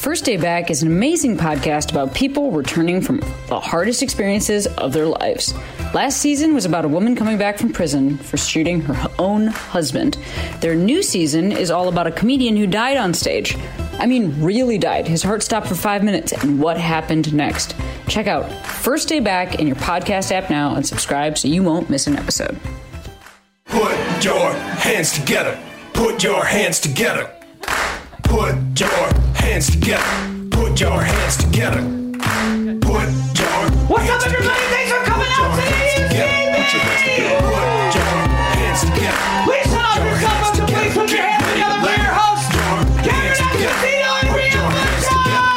First Day Back is an amazing podcast about people returning from the hardest experiences of their lives. Last season was about a woman coming back from prison for shooting her own husband. Their new season is all about a comedian who died on stage. I mean, really died. His heart stopped for five minutes, and what happened next? Check out First Day Back in your podcast app now and subscribe so you won't miss an episode. Put your hands together. Put your hands together. Put your hands together. Put your hands together. Put your What's hands up, everybody? together. Thanks for coming out your hands today, together. Put your hands together. Put your hands together. Please Put help your yourself up to together. please put your hands together for your host, Put your Cameron hands. Esposito and Put Rhea your hands together.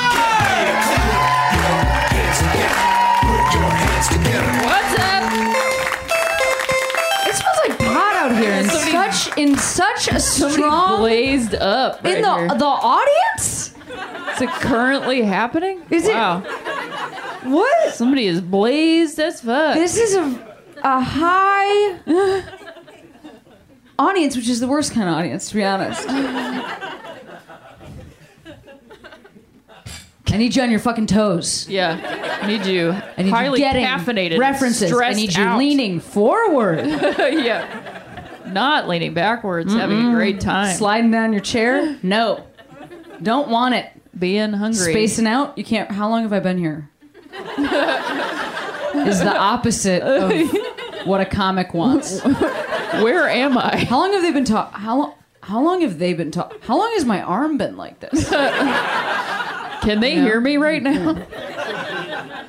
Hands together. Put your hands together. What's up? It smells like pot out here in such in such a Somebody strong blazed up. in the here. the audience. Is it currently happening? Is it- What? Somebody is blazed as fuck. This is a a high audience, which is the worst kind of audience, to be honest. I need you on your fucking toes. yeah. I need you I need highly you getting caffeinated. references. I need you out. leaning forward, yeah. Not leaning backwards, having a great time. sliding down your chair. No, don't want it. Being hungry. Spacing out. You can't. How long have I been here? is the opposite of what a comic wants. Where am I? How long have they been talking? How long? How long have they been talking? How long has my arm been like this? Can they hear me right now?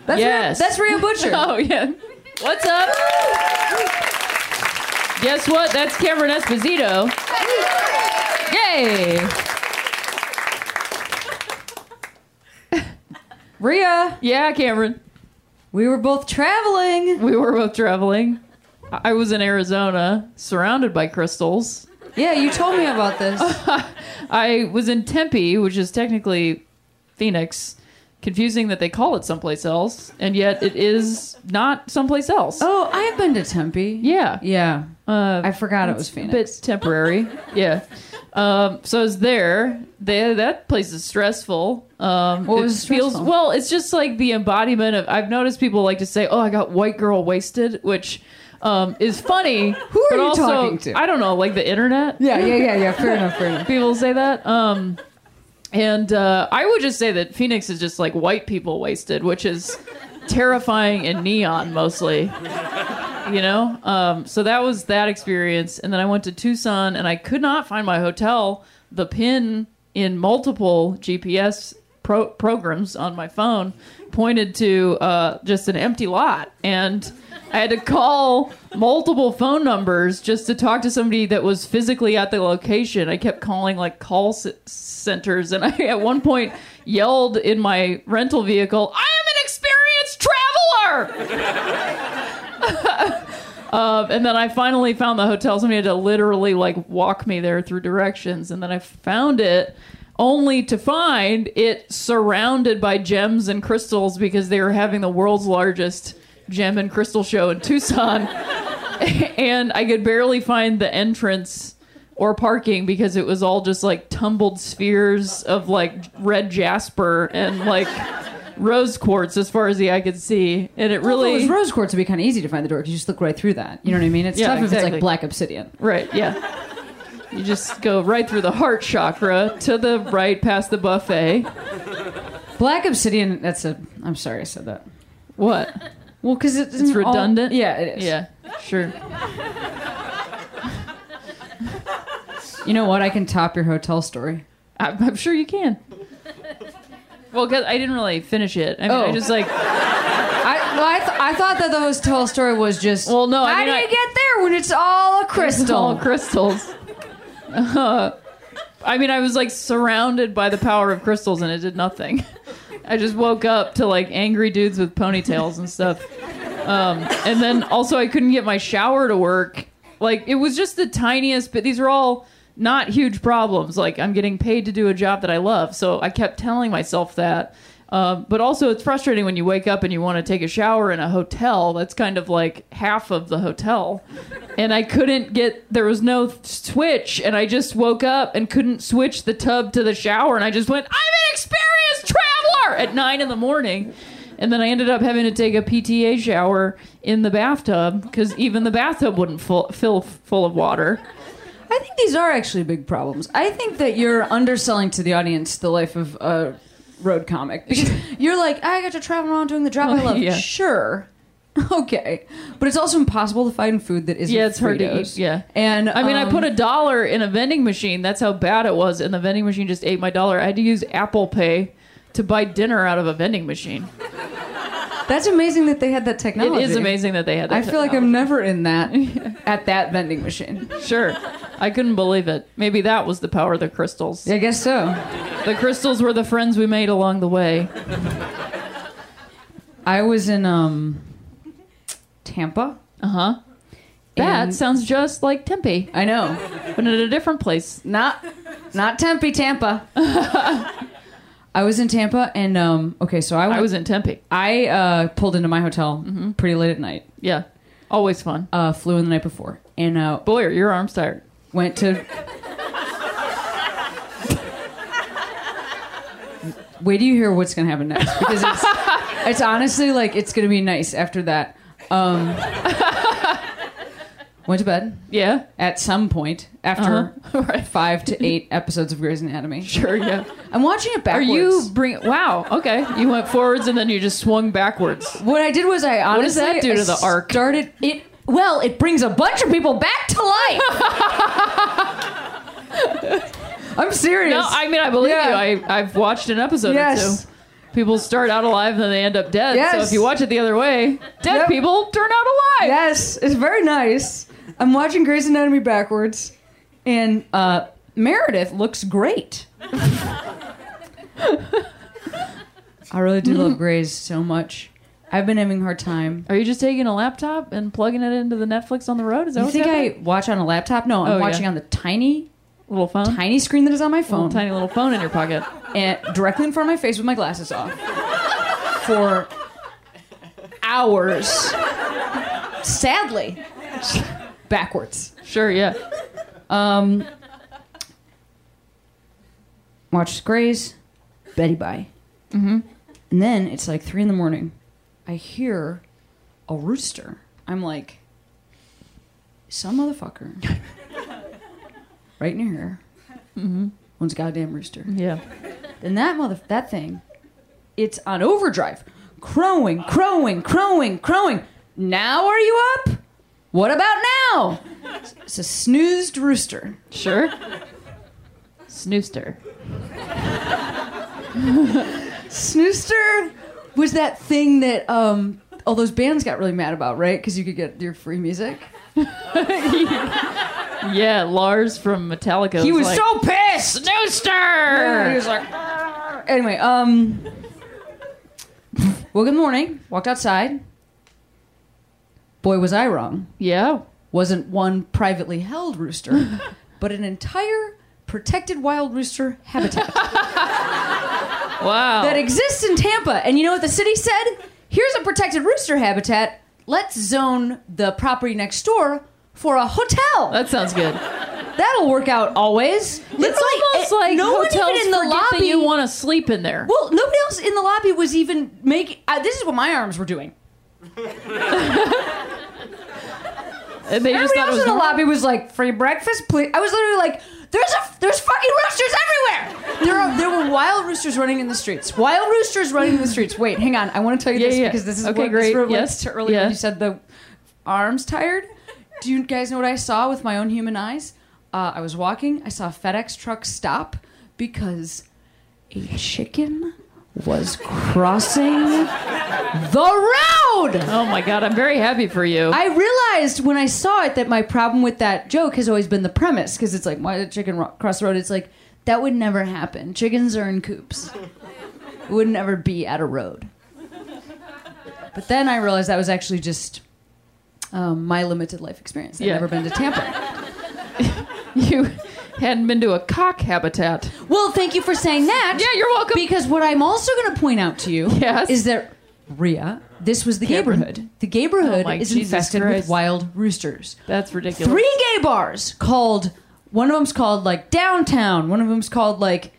That's Yes. That's Rhea Butcher. Oh yeah. What's up? Guess what? That's Cameron Esposito. Yay! Rhea, Yeah, Cameron. we were both traveling. We were both traveling. I was in Arizona, surrounded by crystals. Yeah, you told me about this. I was in Tempe, which is technically Phoenix. Confusing that they call it someplace else, and yet it is not someplace else. Oh, I have been to Tempe. Yeah. Yeah. Uh, I forgot it was Phoenix. bit temporary. yeah. Um, so I was there. They, that place is stressful. Um, What it was feels well. It's just like the embodiment of. I've noticed people like to say, "Oh, I got white girl wasted," which um, is funny. Who are you also, talking to? I don't know, like the internet. Yeah, yeah, yeah, yeah. Fair enough. Fair enough. People say that. Um, and uh, I would just say that Phoenix is just like white people wasted, which is terrifying and neon mostly. You know? Um, so that was that experience. And then I went to Tucson and I could not find my hotel. The pin in multiple GPS pro- programs on my phone pointed to uh, just an empty lot. And I had to call multiple phone numbers just to talk to somebody that was physically at the location. I kept calling like call c- centers, and I at one point yelled in my rental vehicle, "I am an experienced traveler!" Um, and then I finally found the hotel. Somebody had to literally like walk me there through directions, and then I found it only to find it surrounded by gems and crystals because they were having the world's largest gem and crystal show in Tucson. and I could barely find the entrance or parking because it was all just like tumbled spheres of like red jasper and like rose quartz as far as the eye could see. And it Well, if really it was rose quartz, it'd be kind of easy to find the door because you just look right through that. You know what I mean? It's Yeah, tough if it's like black obsidian. Right, yeah. You just go right through the heart chakra to the right past the buffet. Black obsidian. That's a. I'm sorry, I said that. What? Well, because it's, It's redundant? yeah, it is. Yeah, sure. You know what? I can top your hotel story. I'm, I'm sure you can. Well, because I didn't really finish it. I mean, I Oh. just like, I well, I, th- I thought that the hotel story was just. Well, no, I How mean, do I- you get there when it's all a crystal? all crystals. Uh, I mean, I was like surrounded by the power of crystals, and it did nothing. I just woke up to like angry dudes with ponytails and stuff. Um, and then also, I couldn't get my shower to work. Like, it was just the tiniest, but these are all not huge problems. Like, I'm getting paid to do a job that I love. So I kept telling myself that. Um, but also, it's frustrating when you wake up and you want to take a shower in a hotel. That's kind of like half of the hotel. And I couldn't get, there was no switch. And I just woke up and couldn't switch the tub to the shower. And I just went, I'm an experienced traveler at nine in the morning. And then I ended up having to take a PTA shower in the bathtub because even the bathtub wouldn't full, fill full of water. I think these are actually big problems. I think that you're underselling to the audience the life of a road comic because you're like, I got to travel around doing the job I love. Yeah. Sure. Okay, but it's also impossible to find food that isn't Yeah, it's hard to eat. Yeah. and I mean, I um, put a dollar in a vending machine. That's how bad it was. And the vending machine just ate my dollar. I had to use Apple Pay to buy dinner out of a vending machine. That's amazing that they had that technology. It is amazing that they had that. I feel like I'm never in that at that vending machine. Sure. I couldn't believe it. Maybe that was the power of the crystals. I guess so. The crystals were the friends we made along the way. I was in um Tampa. Uh huh. That And- sounds just like Tempe, I know. but in a different place. Not not Tempe, Tampa. I was in Tampa and um okay, so I went, I was in Tempe. I uh pulled into my hotel pretty late at night. Yeah. Always fun. Uh flew in the night before and uh Boy, are your arms tired. went to Wait do you hear what's gonna happen next because it's it's honestly like it's gonna be nice after that. Um went to bed Yeah. at some point after Uh-huh. Right. five to eight episodes of Grey's Anatomy. Sure, yeah. I'm watching it backwards. Are you bring Wow, okay. You went forwards and then you just swung backwards. What I did was I honestly does that do to I the arc? Started it. Well, it brings a bunch of people back to life. I'm serious. No, I mean I believe Yeah. you. I I've watched an episode Yes. or two. People start out alive and then they end up dead. Yes. So if you watch it the other way, dead Yep. people turn out alive. yes, it's very nice. I'm watching Grey's Anatomy backwards, and uh, Meredith looks great. I really do love Grey's so much. I've been having a hard time. Are you just taking a laptop and plugging it into the Netflix on the road? Is that You think happening? I watch on a laptop? No, I'm Oh, yeah. watching on the tiny, little phone? tiny screen that is on my Little phone. tiny little phone in your pocket. and directly in front of my face with my glasses off for hours. Sadly, backwards. Sure, yeah. Um, watch Grey's, Betty Bye, mm-hmm. and then it's like three in the morning. I hear a rooster. I'm like, some motherfucker right near here Mm-hmm. owns a goddamn rooster. Yeah. And that mother that thing, it's on overdrive. Crowing, crowing, crowing, crowing. Now are you up? What about now? It's a snoozed rooster. Sure. Snooster. Snooster was that thing that um all those bands got really mad about, right? Because you could get your free music. Yeah, Lars from Metallica. He was like, so pissed. Snooster! Yeah, he was like, anyway, um, woke in the morning, walked outside. Boy, was I wrong. Yeah. wasn't one privately held rooster, but an entire protected wild rooster habitat Wow. that exists in Tampa. And you know what the city said? Here's a protected rooster habitat. Let's zone the property next door for a hotel. that sounds good. That'll work out always. It's Literally, almost eh, like no one even in the lobby. that you want to sleep in there. well, nobody else in the lobby was even making. Uh, this is what my arms were doing. And they just Everybody thought it else was in the normal. lobby was like, "Free breakfast, please." I was literally like, "There's a, there's fucking roosters everywhere." There are, there were wild roosters running in the streets. Wild roosters running in the streets. Wait, hang on. I want to tell you Yeah, this yeah. because this is Okay, what great. this relates Yes. to earlier Yeah. you said the arms tired. Do you guys know what I saw with my own human eyes? Uh, I was walking. I saw a FedEx truck stop because a chicken was crossing the road. Oh my god, I'm very happy for you. I realized when I saw it that my problem with that joke has always been the premise because it's like why did chicken ro- cross the road? It's like that would never happen. Chickens are in coops. It would never be at a road. But then I realized that was actually just um, my limited life experience. I've Yeah. never been to Tampa. you hadn't been to a cock habitat. Well, thank you for saying that. Yeah, you're welcome. Because what I'm also going to point out to you Yes. is that Rhea, this was the neighborhood. The neighborhood Oh is Jesus infested Christ. with wild roosters. That's ridiculous. three gay bars called one of them's called like downtown one of them's called like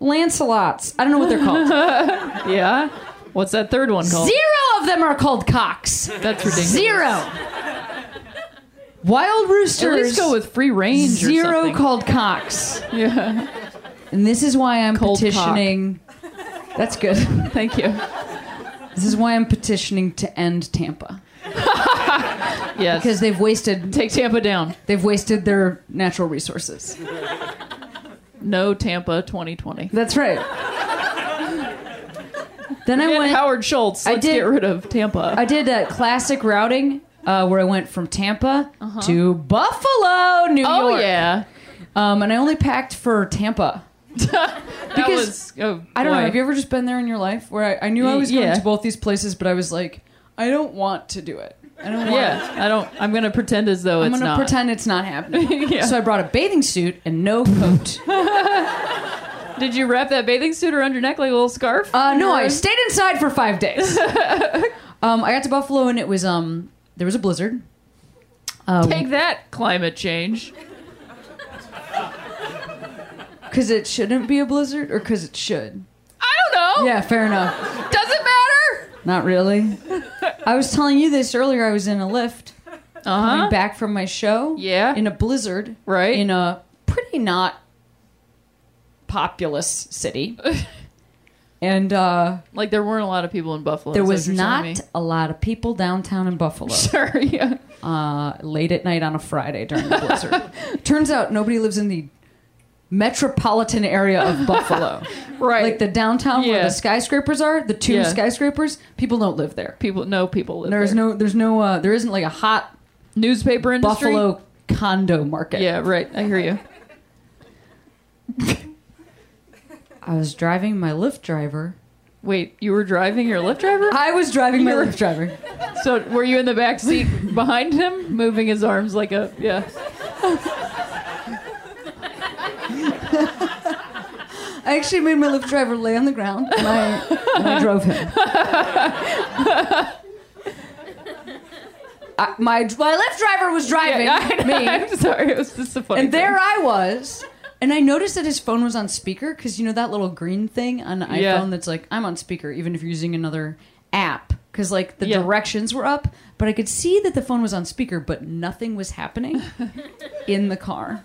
Lancelots. I don't know what they're called. Yeah. What's that third one called? Zero of them are called cocks. That's ridiculous. Zero. Wild roosters. At least go with free range. or zero something. called cocks. Yeah. And this is why I'm Cold petitioning. That's good. Thank you. This is why I'm petitioning to end Tampa Yes. because they've wasted take Tampa down. they've wasted their natural resources. No Tampa 2020. That's right. Then I went. Howard Schultz. I Let's did- get rid of Tampa. I did a classic routing uh, where I went from Tampa to Buffalo, New oh York. yeah. Um, and I only packed for Tampa. Because- was. Oh, I don't know. Have you ever just been there in your life where I, I knew I was going Yeah. to both these places, but I was like, I don't want to do it. I don't want. Yeah. I don't. I'm gonna pretend as though I'm gonna not. pretend it's not happening. Yeah. So I brought a bathing suit and no coat. Did you wrap that bathing suit around your neck like a little scarf? Uh, no, I stayed inside for five days. um, I got to Buffalo and it was um there was a blizzard. Uh, Take that, climate change. Because it shouldn't be a blizzard, or because it should. I don't know. Yeah, fair enough. Doesn't matter. Not really. I was telling you this earlier. I was in a Lyft Uh coming back from my show. Yeah. In a blizzard. Right. In a pretty not populous city. and uh, Like there weren't a lot of people in Buffalo. There was not a lot of people downtown in Buffalo. Sure. Yeah. uh, late at night on a Friday during the blizzard. Turns out nobody lives in the metropolitan area of Buffalo. Right. Like the downtown where the skyscrapers are, the two Yeah. skyscrapers, people don't live there. people. No people live There's there. no there's no uh, there isn't like a hot newspaper industry. Buffalo condo market. Yeah. Right. I hear you. I was driving my Lyft driver. Wait, you were driving your Lyft driver? I was driving my Lyft driver. So were you in the back seat behind him, moving his arms like a yeah? I actually made my Lyft driver lay on the ground and I, and I drove him. I, my my Lyft driver was driving I, me. I'm sorry, it was funny. And there. I was. And I noticed that his phone was on speaker because you know that little green thing on the iPhone Yeah. that's like, I'm on speaker, even if you're using another app. Because like the Yeah. directions were up, but I could see that the phone was on speaker, but nothing was happening in the car.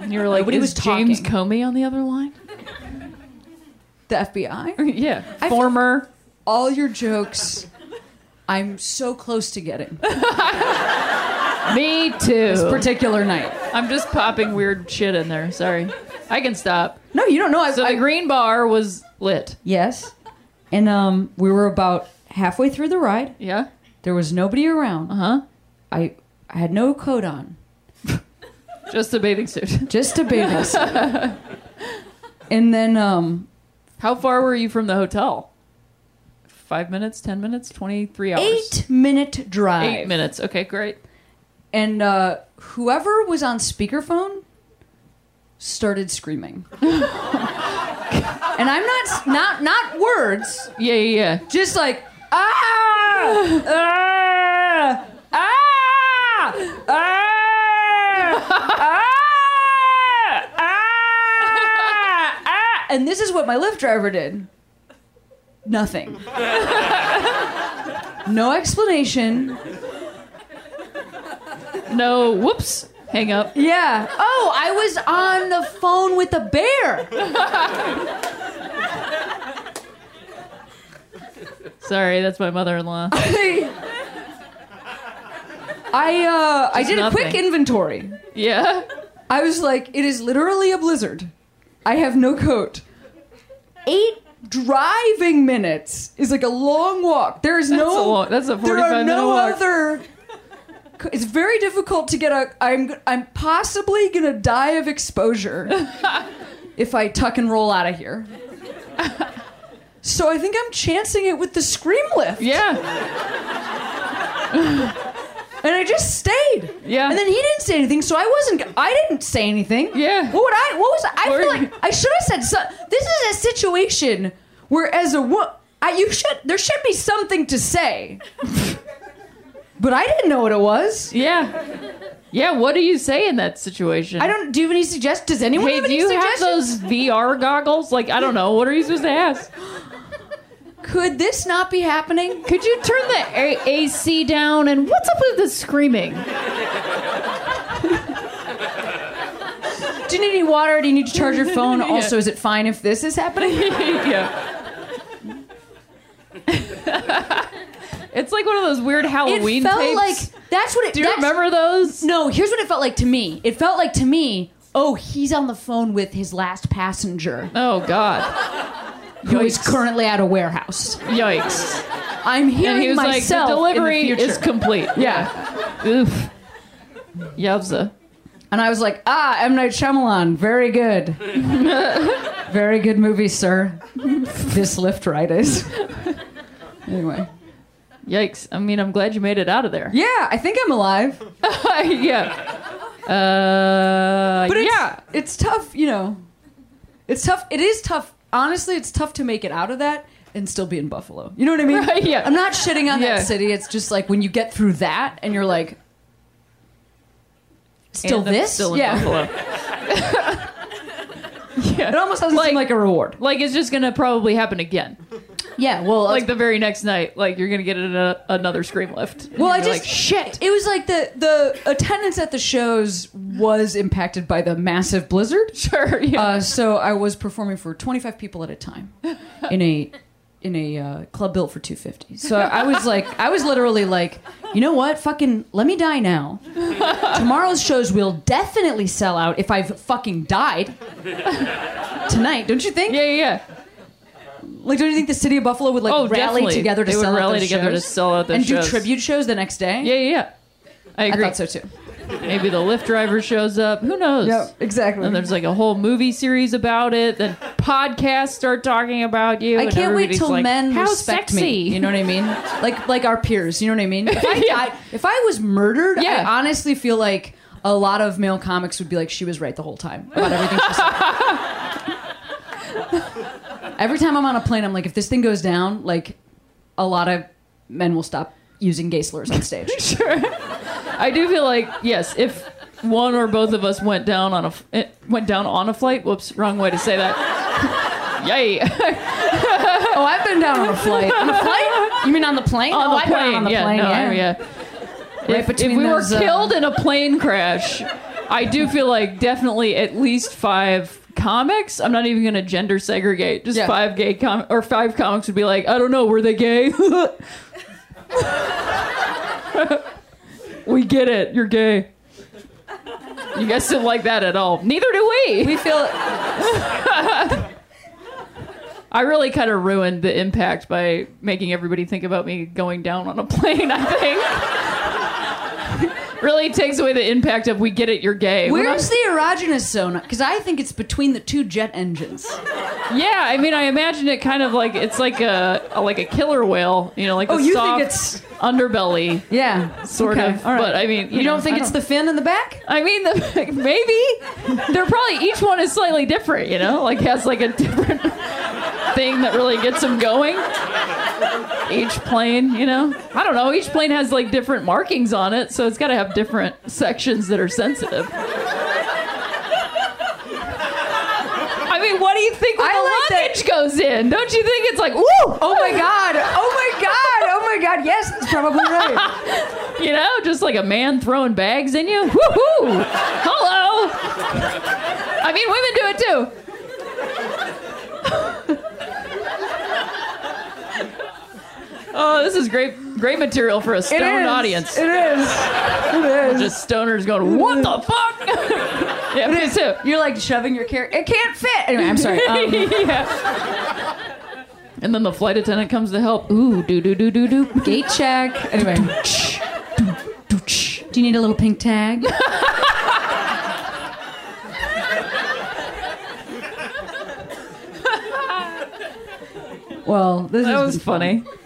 And you were like, Nobody "Is was James. Comey on the other line?" The FBI? yeah, feel- former. All your jokes, I'm so close to getting Me too. this particular night. I'm just popping weird shit in there. Sorry, I can stop. No, you don't know. I, So I- the green bar was lit. yes. And um, we were about halfway through the ride. Yeah. There was nobody around. Uh huh. I, I had no coat on. Just a bathing suit. just a bathing suit. and then um, How far were you from the hotel? Five minutes, ten minutes, twenty-three hours. eight minute drive. Eight minutes. Okay, great. And uh, whoever was on speakerphone started screaming. and I'm not not not words, Yeah, yeah, yeah. just like ah ah ah ah ah ah ah. And this is what my Lyft driver did. Nothing. no explanation. No, whoops. Hang up. Yeah. Oh, I was on the phone with a bear. Sorry, that's my mother-in-law. I uh I did a quick inventory. Yeah. I was like, it is literally a blizzard. I have no coat. Eight driving minutes is like a long walk. There is That's no a long- that's a there 45 are no minute walk. other it's very difficult to get a I'm I'm possibly going to die of exposure if I tuck and roll out of here. So I think I'm chancing it with the scream Lyft. Yeah. And I just stayed. Yeah. And then he didn't say anything, so I wasn't. I didn't say anything. Yeah. What would I? What was I? Feel like I should have said. So, this is a situation where, as a wo- I you should there should be something to say. but I didn't know what it was. Yeah. Yeah, what do you say in that situation? I don't. Do you have any suggestions? Does anyone Hey, have do any you have those VR goggles? Like, I don't know. What are you supposed to ask? Could this not be happening? Could you turn the A- AC down? And what's up with the screaming? Do you need any water? Do you need to charge your phone? Also, is it fine if this is happening? yeah. it's like one of those weird Halloween it felt tapes. like that's what it. do you remember those? No, here's what it felt like to me. It felt like to me. Oh, he's on the phone with his last passenger, Oh God! who is currently at a warehouse. Yikes! I'm hearing And he was like, myself "The delivery the is complete." yeah. Oof. Yowza. And I was like, ah, M. Night Shyamalan, very good. very good movie, sir. this Lyft ride is. anyway. Yikes! I mean, I'm glad you made it out of there. Yeah, I think I'm alive. yeah. Uh, But it's, yeah. it's tough, you know. It's tough. It is tough. Honestly, it's tough to make it out of that and still be in Buffalo. You know what I mean? Right, yeah. I'm not shitting on Yeah. that city. It's just like when you get through that and you're like, still this? Still in yeah. Buffalo. Yeah. It almost doesn't Like- seem like a reward. Like it's just gonna probably happen again. Yeah, well, Like the very next night, like you're gonna get a, another scream Lyft. And Well, I just like shit. It was like the the attendance at the shows was impacted by the massive blizzard. Sure. Yeah. Uh, so I was performing for 25 people at a time in a in a uh, club built for 250. So I was like, I was literally like, you know what? Fucking let me die now. Tomorrow's shows will definitely sell out if I've fucking died tonight. Don't you think? yeah, yeah, yeah. Like, don't you think the city of Buffalo would like Oh, rally definitely. together to They would sell out rally those together shows? to sell out those and shows. do tribute shows the next day? Yeah, yeah, yeah. I I agree. thought so too. Maybe the Lyft driver shows up. Who knows? Yep, exactly. And there's like a whole movie series about it. Then podcasts start talking about you. I can't wait till like, men How respect sexy. me. You know what I mean? Like like our peers. You know what I mean? If I, Yeah. died- if I was murdered, Yeah. I honestly feel like a lot of male comics would be like, she was right the whole time about everything she said. Every time I'm on a plane, I'm like, if this thing goes down, like a lot of men will stop using gay slurs on stage. Sure. I do feel like yes, if one or both of us went down on a eh, went down on a flight. Whoops, wrong way to say that. Yay! oh, I've been down on a flight. On a flight? You mean on the plane? on oh, the I've been plane. on the yeah, plane. no, yeah. I- yeah. Right if, if we those, were uh, killed in a plane crash, I do feel like definitely at least five comics. I'm not even going to gender segregate. Just Yeah. five gay com or five comics would be like, I don't know, were they gay? we get it. You're gay. You guys didn't like that at all. Neither do we. We feel I really kind of ruined the impact by making everybody think about me going down on a plane, I think. Really takes away the impact of we get it, you're gay. Where's the erogenous zone? Because I think it's between the two jet engines. Yeah, I mean, I imagine it kind of like it's like a, a- like a killer whale, you know, like Oh, the you soft think it's underbelly, yeah, sort okay, of. all right. But I mean, you, know, don't think I it's the fin in the back? I mean, the, maybe they're probably each one is slightly different. You know, like has like a different thing that really gets them going. Each plane, you know, I don't know. Each plane has like different markings on it, so it's got to have different sections that are sensitive. I mean, what do you think when I the like that- goes in? Don't you think it's like, woo? Oh my god! Oh my god! Oh my god! Yes, that's probably right. You know, just like a man throwing bags in you. Woohoo! Hello. I mean, women do it too. Oh, this is great, great material for a It stoned is. audience. It is. It is. Just stoners going, what the fuck? yeah, me too. You're like shoving your carrot. It can't fit. Anyway, I'm sorry. Um, yeah. And then the flight attendant comes to help. Ooh, do do do do do. gate check. Anyway. Do you need a little pink tag? well, this is. That was been fun.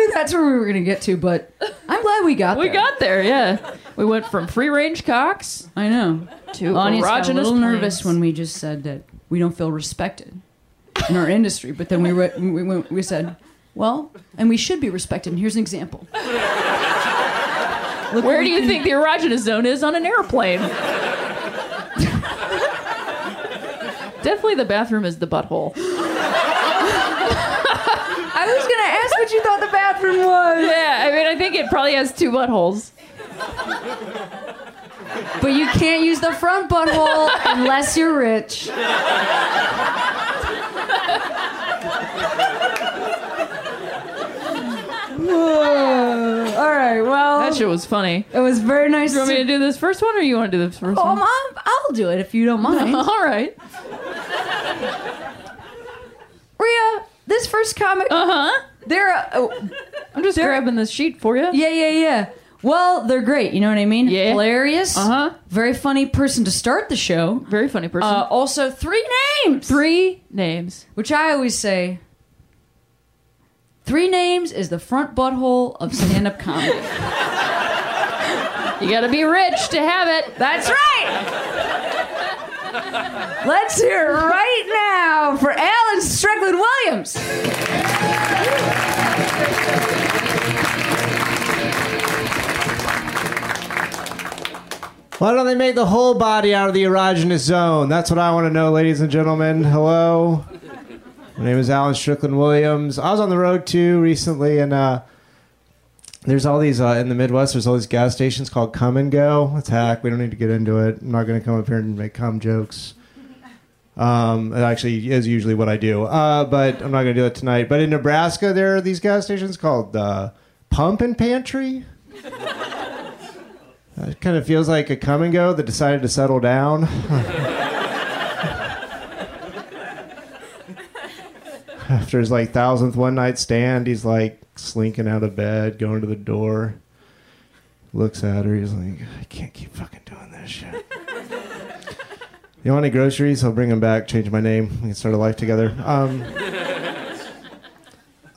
Knew that's where we were going to get to? But I'm glad we got there. We there. got there, yeah. We went from free range cocks I know. to Audience got a little nervous when we just said that we don't feel respected in our industry, but then we re- we, we, we said, well, and we should be respected. And here's an example. Where do you think the erogenous zone is on an airplane? Definitely the bathroom is the butthole. What you thought the bathroom was, Yeah, I mean, I think it probably has two buttholes. but you can't use the front butthole unless you're rich. All right. Well, That shit was funny. it was very nice. You want me to- to do this first one, or you want to do this first Oh, one? Mom, I'll do it if you don't mind. All right. Rhea, this first comic, Uh huh. They're uh, oh, I'm just grabbing this sheet for you. yeah, yeah, yeah. Well, they're great. You know what I mean? Yeah. Hilarious. Uh huh. Very funny person to start the show. Very funny person. Uh, also, three names. Three names. Which I always say. Three names is the front butthole of stand-up comedy. You gotta be rich to have it. That's right. Let's hear it right now for Alan Strickland Williams. Why don't they make the whole body out of the erogenous zone? That's what I want to know, ladies and gentlemen. Hello. My name is Alan Strickland Williams. I was on the road too recently, and uh, there's all these uh, in the Midwest. There's all these gas stations called Kum and Go. It's hack. We don't need to get into it. I'm not going to come up here and make cum jokes. Um, it actually is usually what I do, uh, but I'm not going to do it tonight. But in Nebraska, there are these gas stations called uh, Pump and Pantry. It kind of feels like a Kum and Go that decided to settle down. After his like thousandth one night stand, he's like slinking out of bed, going to the door, looks at her. He's like, I can't keep fucking doing this shit. you want any groceries? I'll bring them back. Change my name. We can start a life together. Um,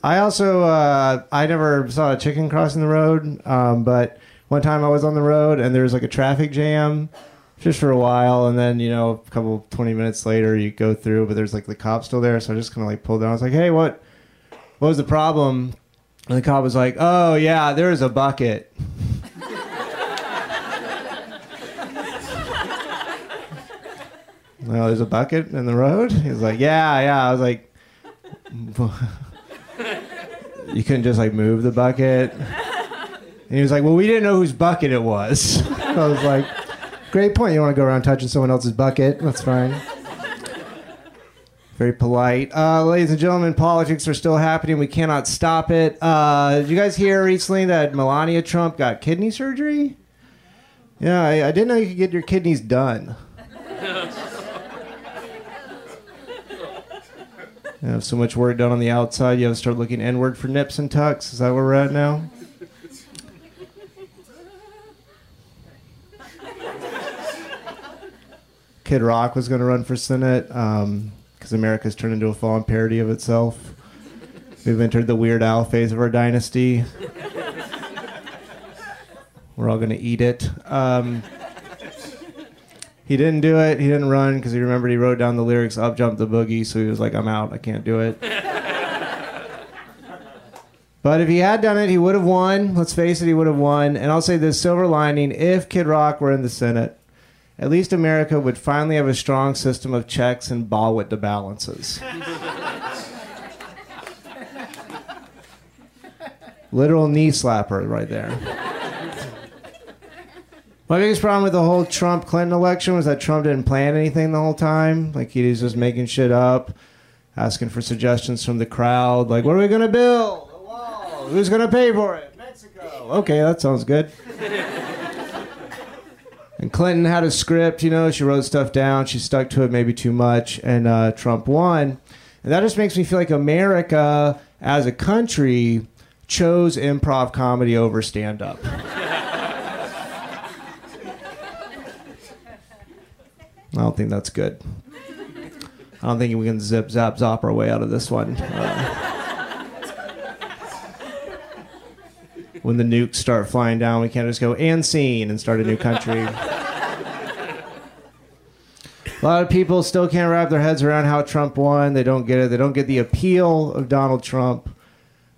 I also uh, I never saw a chicken crossing the road, um, but one time I was on the road and there was like a traffic jam just for a while, and then you know a couple twenty minutes later you go through, but there's like the cop still there, so I just kind of like pulled down. I was like, hey, what what was the problem? And the cop was like, oh yeah, there was a bucket. No, there's a bucket in the road. He was like, "Yeah, yeah." I was like, "You couldn't just like move the bucket." And he was like, "Well, we didn't know whose bucket it was." I was like, "Great point. You want to go around touching someone else's bucket? That's fine." Very polite. Uh, ladies and gentlemen, politics are still happening. We cannot stop it. Uh, did you guys hear recently that Melania Trump got kidney surgery? Yeah, I, I didn't know you could get your kidneys done. You have so much work done on the outside, you have to start looking inward for nips and tucks. Is that where we're at now? Kid Rock was going to run for Senate because America's turned into a fallen parody of itself. We've entered the Weird Al phase of our dynasty. We're all going to eat it. Um, he didn't do it. He didn't run because he remembered he wrote down the lyrics "Up Jump the Boogie," so he was like, "I'm out. I can't do it." but if he had done it, he would have won. Let's face it, he would have won. And I'll say this silver lining: if Kid Rock were in the Senate, at least America would finally have a strong system of checks and ball with the balances. Literal knee slapper right there. My biggest problem with the whole Trump Clinton election was that Trump didn't plan anything the whole time. Like he was just making shit up, asking for suggestions from the crowd. Like, what are we gonna build? A wall. Who's gonna pay for it? Mexico. Okay, that sounds good. And Clinton had a script. You know, she wrote stuff down. She stuck to it maybe too much, and uh, Trump won. And that just makes me feel like America, as a country, chose improv comedy over stand up. I don't think that's good. I don't think we can zip, zap, zop our way out of this one. Uh, when the nukes start flying down, we can't just go and scene and start a new country. a lot of people still can't wrap their heads around how Trump won. They don't get it. They don't get the appeal of Donald Trump.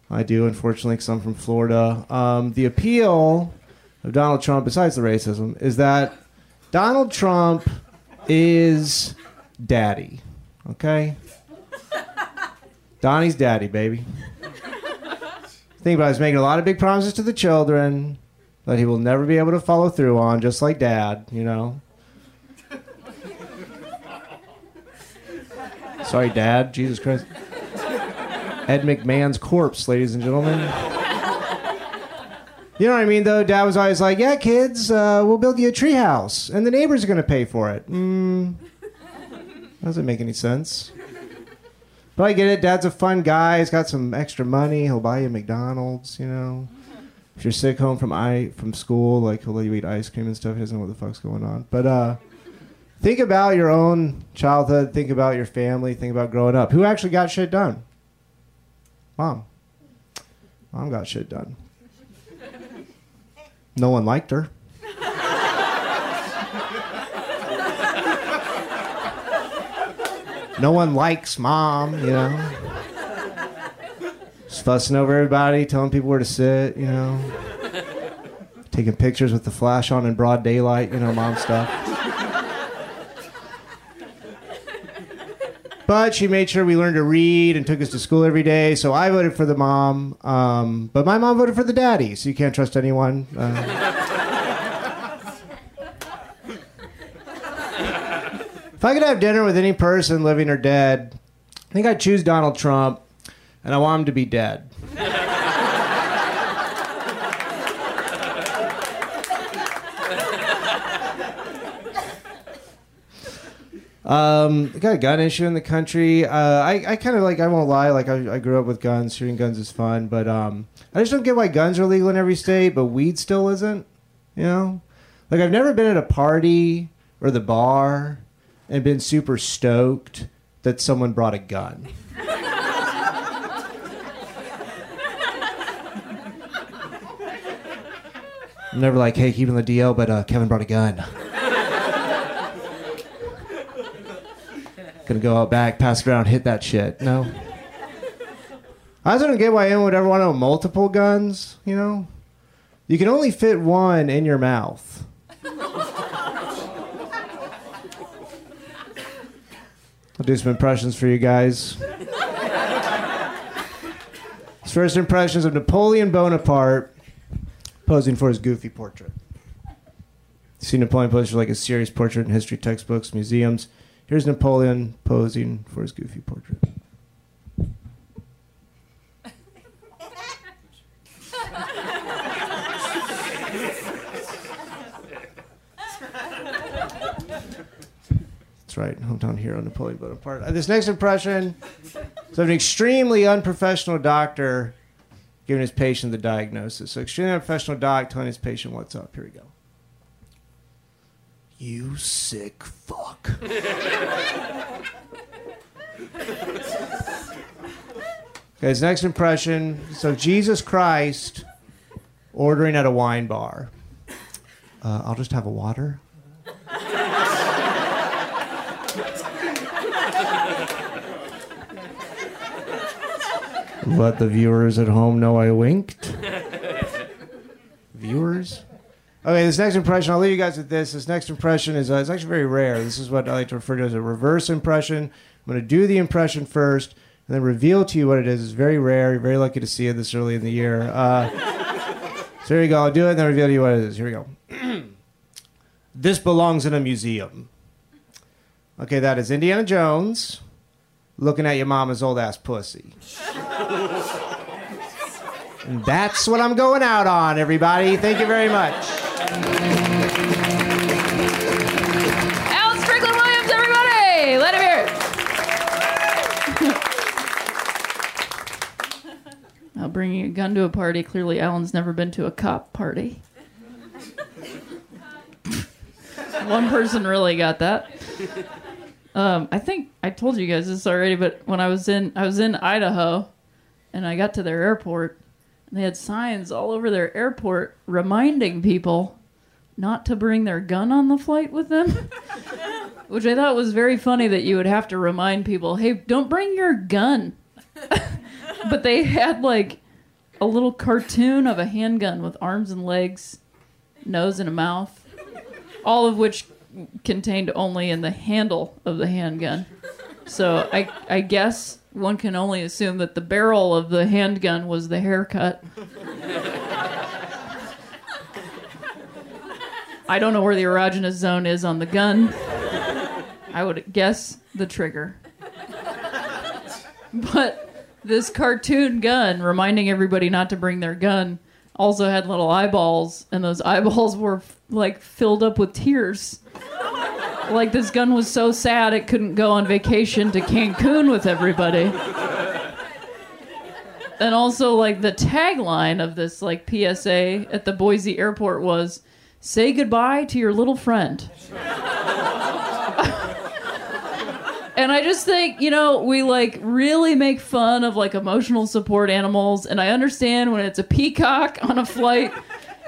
I do, unfortunately, because I'm from Florida. Um, the appeal of Donald Trump, besides the racism, is that Donald Trump is daddy. Okay? Donnie's daddy, baby. Think about it, he's making a lot of big promises to the children that he will never be able to follow through on, just like dad, you know. Sorry, Dad. Jesus Christ. Ed McMahon's corpse, ladies and gentlemen. You know what I mean, though? Dad was always like, "Yeah, kids, uh, we'll build you a treehouse, and the neighbors are going to pay for it." Mm, doesn't make any sense. But I get it. Dad's a fun guy. He's got some extra money. He'll buy you McDonald's. You know, if you're sick home from I from school, like he'll let you eat ice cream and stuff. He doesn't know what the fuck's going on. But uh, think about your own childhood. Think about your family. Think about growing up. Who actually got shit done? Mom. Mom got shit done. No one liked her. No one likes mom, you know. Just fussing over everybody, telling people where to sit, you know. Taking pictures with the flash on in broad daylight, you know, mom stuff. But she made sure we learned to read and took us to school every day. So I voted for the mom. Um, but my mom voted for the daddy, so you can't trust anyone. Uh, I could have dinner with any person, living or dead, I think I'd choose Donald Trump, and I want him to be dead. Um, got a gun issue in the country. Uh, I, I kind of like. I won't lie. Like I, I grew up with guns. Shooting guns is fun, but um, I just don't get why guns are legal in every state, but weed still isn't. You know, like I've never been at a party or the bar and been super stoked that someone brought a gun. I'm never like, hey, keeping the DL, but uh, Kevin brought a gun. Gonna go out back, pass it around, hit that shit. No. I also don't get why anyone would ever want to multiple guns, you know? You can only fit one in your mouth. I'll do some impressions for you guys. His first impressions of Napoleon Bonaparte posing for his goofy portrait. See Napoleon posed for like a serious portrait in history textbooks, museums. Here's Napoleon posing for his goofy portrait. Right, hometown hero Napoleon Bonaparte. Uh, this next impression is of an extremely unprofessional doctor giving his patient the diagnosis. So, extremely unprofessional doc telling his patient what's up. Here we go. You sick fuck. okay, his next impression. So Jesus Christ ordering at a wine bar. Uh, I'll just have a water. Let the viewers at home know I winked. viewers? Okay, this next impression, I'll leave you guys with this. This next impression is uh, it's actually very rare. This is what I like to refer to as a reverse impression. I'm going to do the impression first and then reveal to you what it is. It's very rare. You're very lucky to see it this early in the year. Uh, so here you go. I'll do it and then reveal to you what it is. Here we go. this belongs in a museum. Okay, that is Indiana Jones looking at your mama's old ass pussy. And that's what I'm going out on, everybody. Thank you very much. Alan Strickland Williams, everybody! Let him hear it. Now, bringing a gun to a party, clearly Alan's never been to a cop party. One person really got that. Um, I think I told you guys this already, but when I was in I was in Idaho, and I got to their airport, and they had signs all over their airport reminding people not to bring their gun on the flight with them. Which I thought was very funny that you would have to remind people, hey, don't bring your gun. but they had like a little cartoon of a handgun with arms and legs nose, and a mouth, all of which contained only in the handle of the handgun. So I, I guess one can only assume that the barrel of the handgun was the haircut. I don't know where the erogenous zone is on the gun. I would guess the trigger. But this cartoon gun, reminding everybody not to bring their gun, also had little eyeballs, and those eyeballs were like filled up with tears. Like this gun was so sad it couldn't go on vacation to Cancun with everybody. And also, like the tagline of this like PSA at the Boise airport was, "Say goodbye to your little friend." And I just think, you know, we like really make fun of like emotional support animals, and I understand when it's a peacock on a flight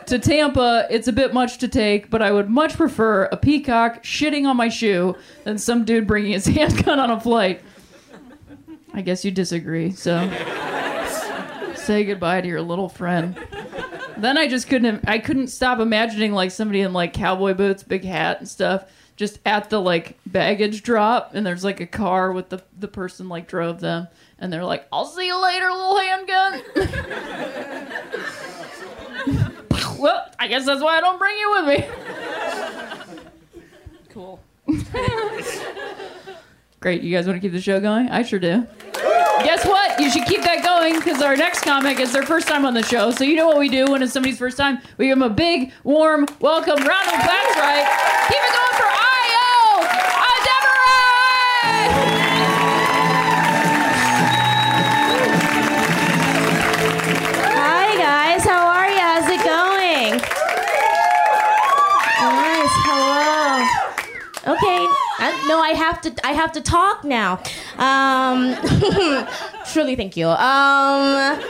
to Tampa, it's a bit much to take, but I would much prefer a peacock shitting on my shoe than some dude bringing his handgun on a flight. I guess you disagree, so say goodbye to your little friend. Then I just couldn't I couldn't stop imagining like somebody in like cowboy boots, big hat and stuff, just at the like baggage drop and there's like a car with the the person like drove them and they're like, "I'll see you later, little handgun." well, I guess that's why I don't bring you with me. cool. Great. You guys want to keep the show going? I sure do. Guess what? You should keep that going because our next comic is their first time on the show. So you know what we do when it's somebody's first time? We give them a big, warm welcome round of applause, right? Keep it going for I, have to. I have to talk now. Um, truly, thank you. Um,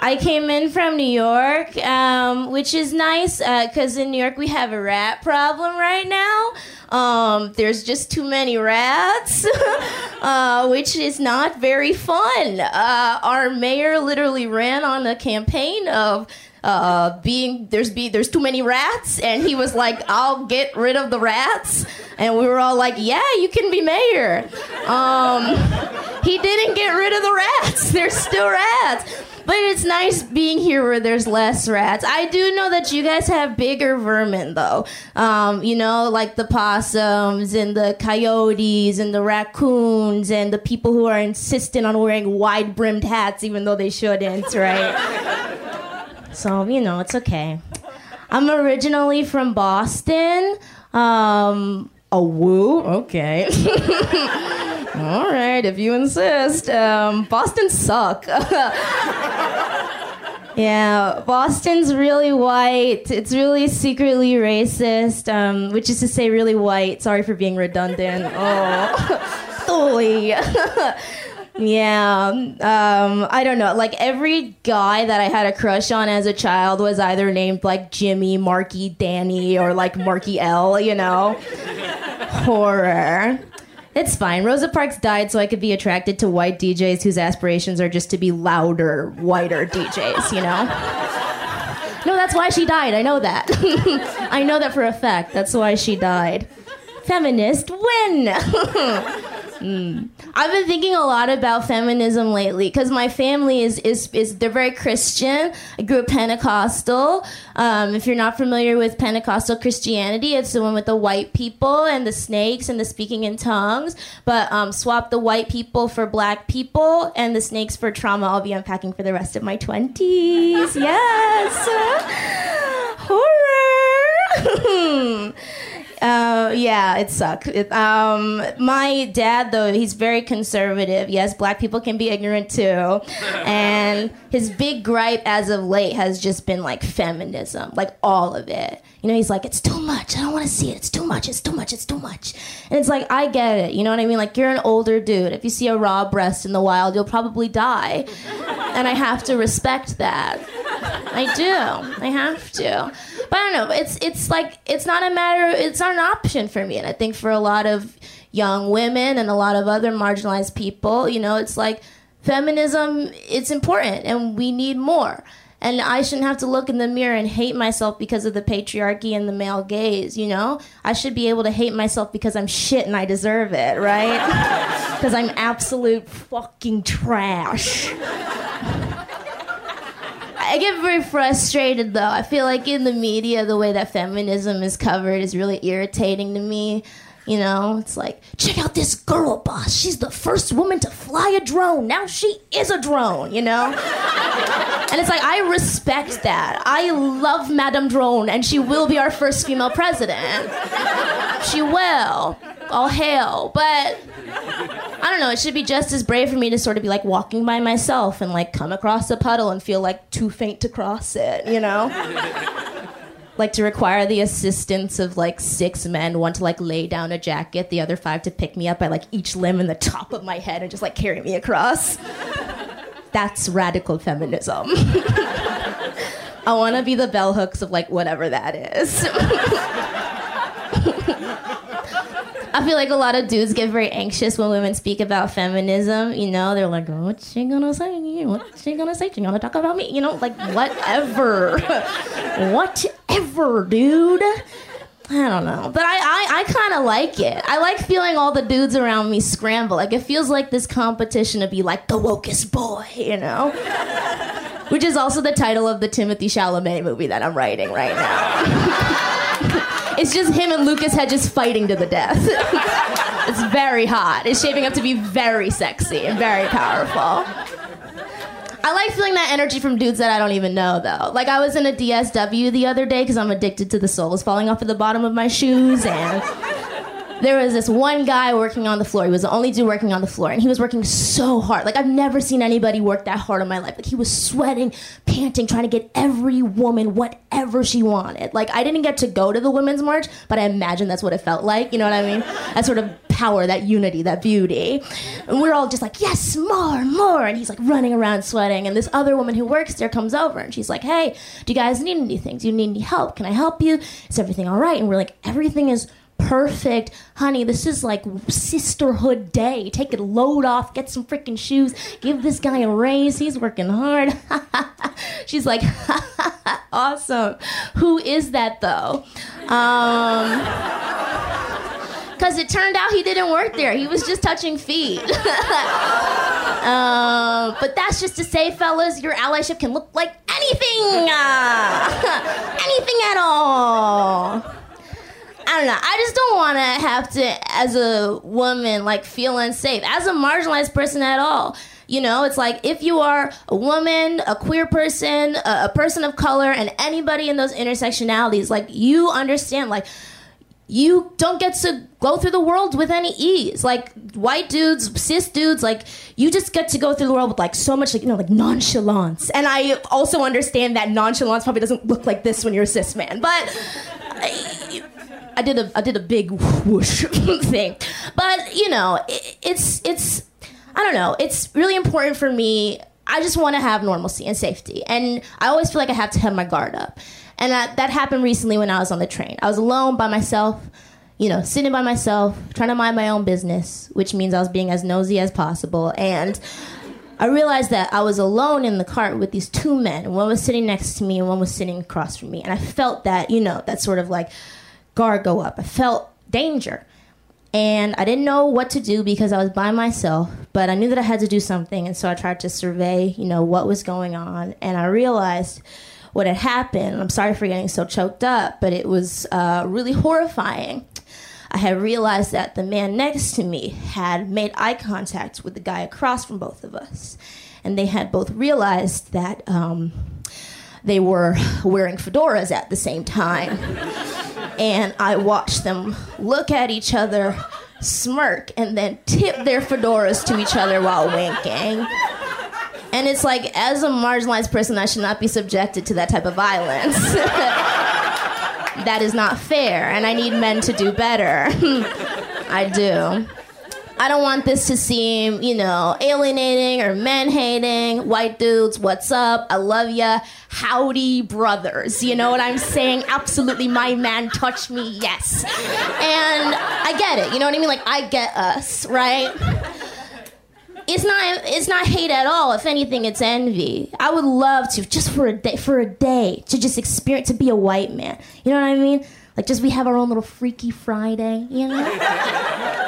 I came in from New York, um, which is nice because in New York we have a rat problem right now. Um, there's just too many rats, uh, which is not very fun. Uh, our mayor literally ran on a campaign of uh, being there's be there's too many rats, and he was like, "I'll get rid of the rats," and we were all like, "Yeah, you can be mayor." Um, he didn't get rid of the rats. There's still rats. But it's nice being here where there's less rats. I do know that you guys have bigger vermin, though. Um, you know, like the possums and the coyotes and the raccoons and the people who are insistent on wearing wide brimmed hats even though they shouldn't, right? so, you know, it's okay. I'm originally from Boston. Um, a woo? Okay. All right, if you insist. Um, Boston suck. yeah, Boston's really white. It's really secretly racist, um, which is to say, really white. Sorry for being redundant. Oh, totally. Yeah, um, I don't know. Like every guy that I had a crush on as a child was either named like Jimmy, Marky, Danny, or like Marky L. You know, horror. It's fine. Rosa Parks died so I could be attracted to white DJs whose aspirations are just to be louder, whiter DJs. You know. No, that's why she died. I know that. I know that for a fact. That's why she died. Feminist win. Mm. I've been thinking a lot about feminism lately because my family is, is is they're very Christian. I grew up Pentecostal. Um, if you're not familiar with Pentecostal Christianity, it's the one with the white people and the snakes and the speaking in tongues. But um, swap the white people for black people and the snakes for trauma. I'll be unpacking for the rest of my twenties. Yes, horror. Uh, yeah, it sucked. It, um, my dad, though, he's very conservative. Yes, black people can be ignorant too. And his big gripe as of late has just been like feminism, like all of it. You know, he's like, it's too much. I don't want to see it. It's too much. It's too much. It's too much. And it's like, I get it. You know what I mean? Like, you're an older dude. If you see a raw breast in the wild, you'll probably die. And I have to respect that. I do. I have to. But I don't know. It's it's like it's not a matter. It's not an option for me. And I think for a lot of young women and a lot of other marginalized people, you know, it's like feminism. It's important, and we need more. And I shouldn't have to look in the mirror and hate myself because of the patriarchy and the male gaze, you know? I should be able to hate myself because I'm shit and I deserve it, right? Because I'm absolute fucking trash. I get very frustrated though. I feel like in the media, the way that feminism is covered is really irritating to me. You know, it's like, check out this girl boss. She's the first woman to fly a drone. Now she is a drone, you know? and it's like, I respect that. I love Madame Drone, and she will be our first female president. She will. All hail. But I don't know, it should be just as brave for me to sort of be like walking by myself and like come across a puddle and feel like too faint to cross it, you know? like to require the assistance of like six men, one to like lay down a jacket, the other five to pick me up by like each limb in the top of my head and just like carry me across. That's radical feminism. I want to be the bell hooks of like whatever that is. I feel like a lot of dudes get very anxious when women speak about feminism. You know, they're like, oh, "What's she gonna say? What's she gonna say? She gonna talk about me?" You know, like whatever, whatever, dude. I don't know, but I I, I kind of like it. I like feeling all the dudes around me scramble. Like it feels like this competition to be like the wokest boy, you know. Which is also the title of the Timothy Chalamet movie that I'm writing right now. It's just him and Lucas Hedges fighting to the death. it's very hot. It's shaping up to be very sexy and very powerful. I like feeling that energy from dudes that I don't even know, though. Like, I was in a DSW the other day because I'm addicted to the soles falling off of the bottom of my shoes, and there was this one guy working on the floor. He was the only dude working on the floor, and he was working so hard. Like I've never seen anybody work that hard in my life. Like he was sweating, panting, trying to get every woman whatever she wanted. Like I didn't get to go to the women's march, but I imagine that's what it felt like. You know what I mean? That sort of power, that unity, that beauty. And we're all just like, yes, more, more. And he's like running around sweating. And this other woman who works there comes over and she's like, hey, do you guys need anything? Do you need any help? Can I help you? Is everything all right? And we're like, everything is perfect. Honey, this is like sisterhood day. Take a load off, get some freaking shoes, give this guy a raise. He's working hard. She's like, awesome. Who is that though? Um, because it turned out he didn't work there. He was just touching feet. um, but that's just to say, fellas, your allyship can look like anything. Uh, anything at all. I don't know. I just don't want to have to, as a woman, like feel unsafe. As a marginalized person at all, you know, it's like if you are a woman, a queer person, a, a person of color, and anybody in those intersectionalities, like you understand, like you don't get to go through the world with any ease. Like white dudes, cis dudes, like you just get to go through the world with like so much like you know like nonchalance. And I also understand that nonchalance probably doesn't look like this when you're a cis man, but. I, did a I did a big whoosh thing, but you know it, it's it's I don't know. It's really important for me. I just want to have normalcy and safety, and I always feel like I have to have my guard up. And that, that happened recently when I was on the train. I was alone by myself, you know, sitting by myself, trying to mind my own business, which means I was being as nosy as possible. And I realized that I was alone in the cart with these two men. One was sitting next to me and one was sitting across from me. And I felt that, you know, that sort of like guard go up. I felt danger. And I didn't know what to do because I was by myself, but I knew that I had to do something. And so I tried to survey, you know, what was going on. And I realized what had happened. I'm sorry for getting so choked up, but it was uh, really horrifying. I had realized that the man next to me had made eye contact with the guy across from both of us. And they had both realized that um, they were wearing fedoras at the same time. and I watched them look at each other, smirk, and then tip their fedoras to each other while winking. And it's like, as a marginalized person, I should not be subjected to that type of violence. that is not fair, and I need men to do better. I do. I don't want this to seem, you know, alienating or men hating. White dudes, what's up? I love ya. Howdy, brothers. You know what I'm saying? Absolutely, my man touched me, yes. And I get it. You know what I mean? Like, I get us, right? it's not it's not hate at all. If anything, it's envy. I would love to just for a day for a day to just experience to be a white man. You know what I mean? Like just we have our own little Freaky Friday. You know.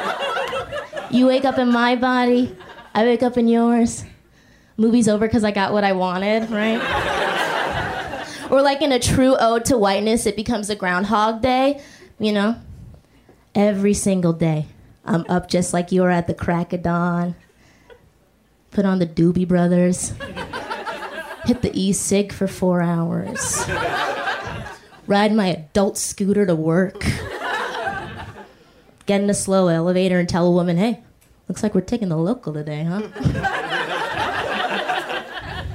You wake up in my body, I wake up in yours. Movie's over because I got what I wanted, right? or like in a true ode to whiteness, it becomes a Groundhog Day. You know. Every single day, I'm up just like you are at the crack of dawn put on the Doobie Brothers, hit the e cig for four hours, ride my adult scooter to work, get in a slow elevator and tell a woman, hey, looks like we're taking the local today, huh?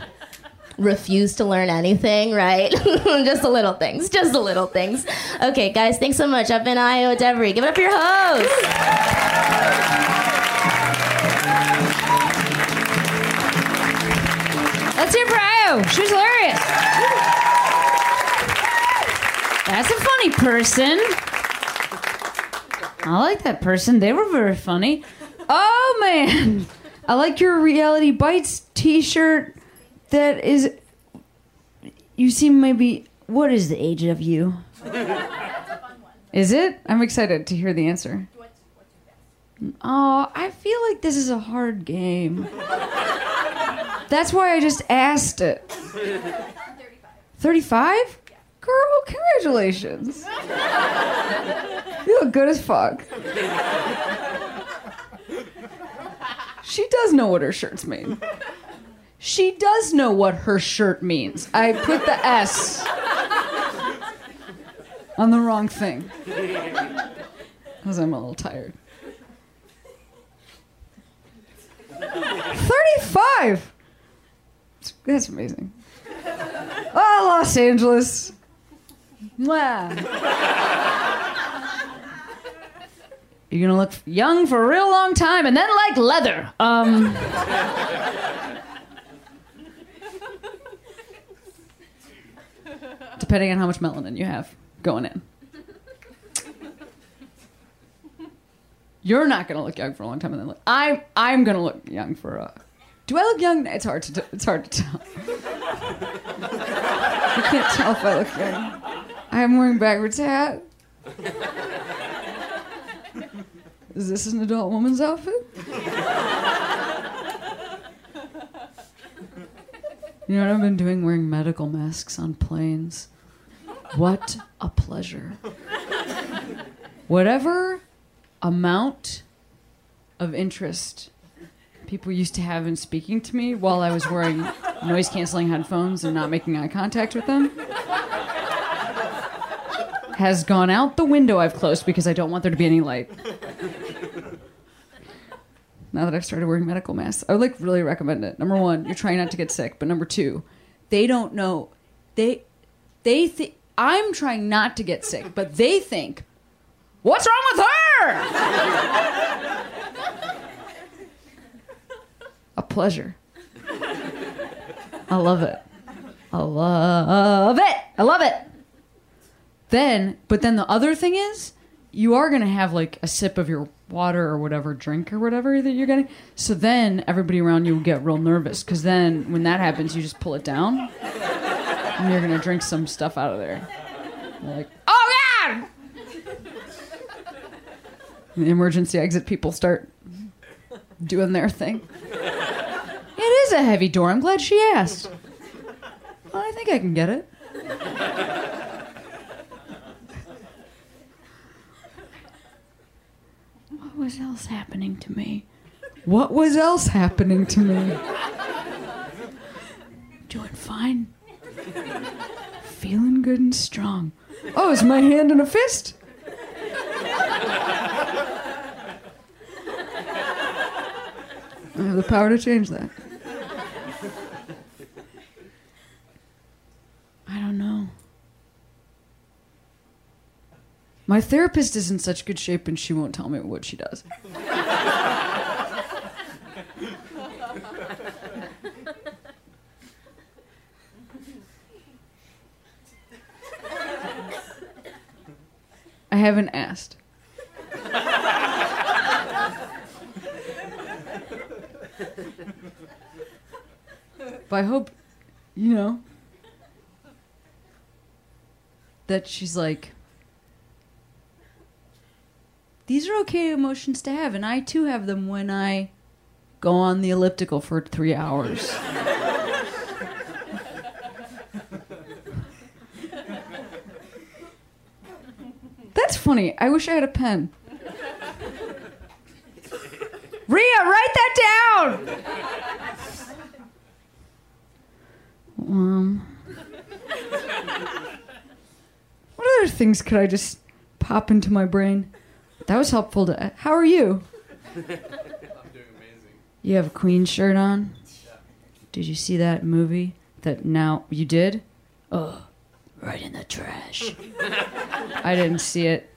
Refuse to learn anything, right? just the little things, just the little things. Okay, guys, thanks so much. I've been Io Devery. Give it up for your host. Let's hear for Io. She was hilarious. That's a funny person. I like that person. They were very funny. Oh man, I like your Reality Bites T-shirt. That is, you seem maybe. What is the age of you? Is it? I'm excited to hear the answer. Oh, I feel like this is a hard game. That's why I just asked it. 35? Girl, congratulations. You look good as fuck. She does know what her shirts mean. She does know what her shirt means. I put the S on the wrong thing. Because I'm a little tired. 35! That's amazing. Oh, Los Angeles. You're gonna look young for a real long time and then like leather. Um. Depending on how much melanin you have going in. You're not gonna look young for a long time and then look. I'm I'm gonna look young for a do I look young? It's hard to t- it's hard to tell. I can't tell if I look young. I'm wearing backwards hat. Is this an adult woman's outfit? You know what I've been doing? Wearing medical masks on planes. What a pleasure. Whatever amount of interest people used to have in speaking to me while I was wearing noise canceling headphones and not making eye contact with them has gone out the window I've closed because I don't want there to be any light. Now that I've started wearing medical masks, I would like really recommend it. Number one, you're trying not to get sick, but number two, they don't know. They they think I'm trying not to get sick, but they think, what's wrong with her? A pleasure. I love it. I love it. I love it. Then, but then the other thing is, you are gonna have like a sip of your water or whatever drink or whatever that you're getting. So then everybody around you will get real nervous because then when that happens, you just pull it down and you're gonna drink some stuff out of there. You're like, oh god! And the emergency exit people start doing their thing. It is a heavy door. I'm glad she asked. Well, I think I can get it. What was else happening to me? What was else happening to me? Doing fine. Feeling good and strong. Oh, is my hand in a fist? I have the power to change that. I don't know. My therapist is in such good shape and she won't tell me what she does. I haven't asked. But I hope, you know, that she's like, these are okay emotions to have, and I too have them when I go on the elliptical for three hours. That's funny. I wish I had a pen. Rhea, write that down! Um, what other things could I just pop into my brain? That was helpful to. How are you? I'm doing amazing. You have a Queen shirt on? Did you see that movie that now you did? Oh, right in the trash. I didn't see it.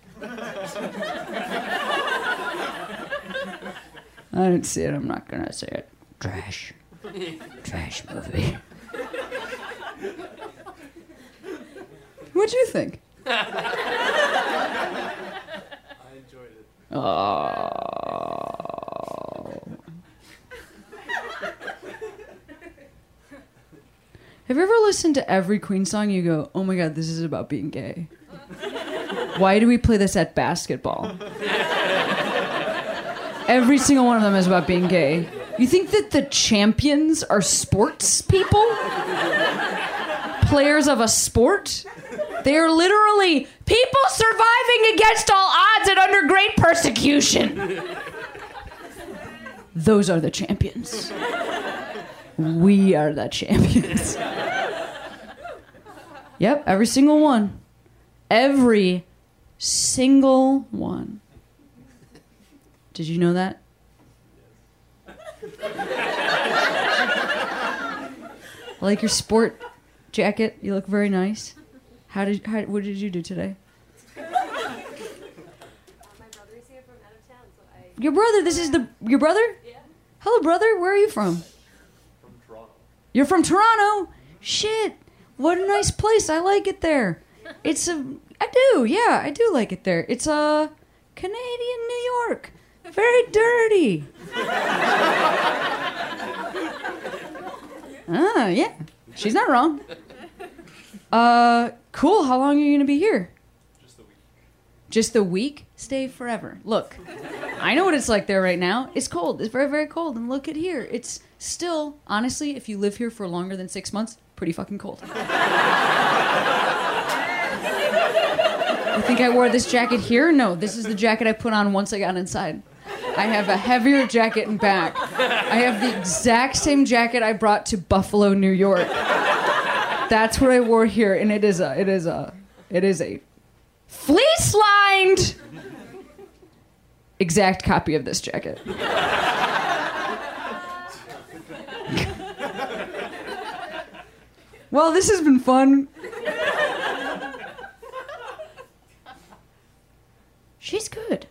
I didn't see it. I'm not gonna say it. Trash. Trash movie. What'd you think? I enjoyed it. Oh. Have you ever listened to every Queen song? You go, oh my god, this is about being gay. Why do we play this at basketball? Every single one of them is about being gay. You think that the champions are sports people? Players of a sport? They are literally people surviving against all odds and under great persecution. Those are the champions. We are the champions. Yep, every single one. Every single one. Did you know that? I like your sport jacket. You look very nice. How did how, what did you do today? Your brother. This is the your brother. Yeah. Hello, brother. Where are you from? From Toronto. You're from Toronto. Shit. What a nice place. I like it there. It's a. I do. Yeah, I do like it there. It's a Canadian New York. Very dirty. ah, yeah. She's not wrong. Uh, cool. How long are you gonna be here? Just the week. Just the week? Stay forever. Look, I know what it's like there right now. It's cold. It's very, very cold. And look at here. It's still, honestly, if you live here for longer than six months, pretty fucking cold. I think I wore this jacket here. No, this is the jacket I put on once I got inside. I have a heavier jacket and back. I have the exact same jacket I brought to Buffalo, New York. That's what I wore here, and it is a, it is a, it is a fleece lined exact copy of this jacket. well, this has been fun. She's good.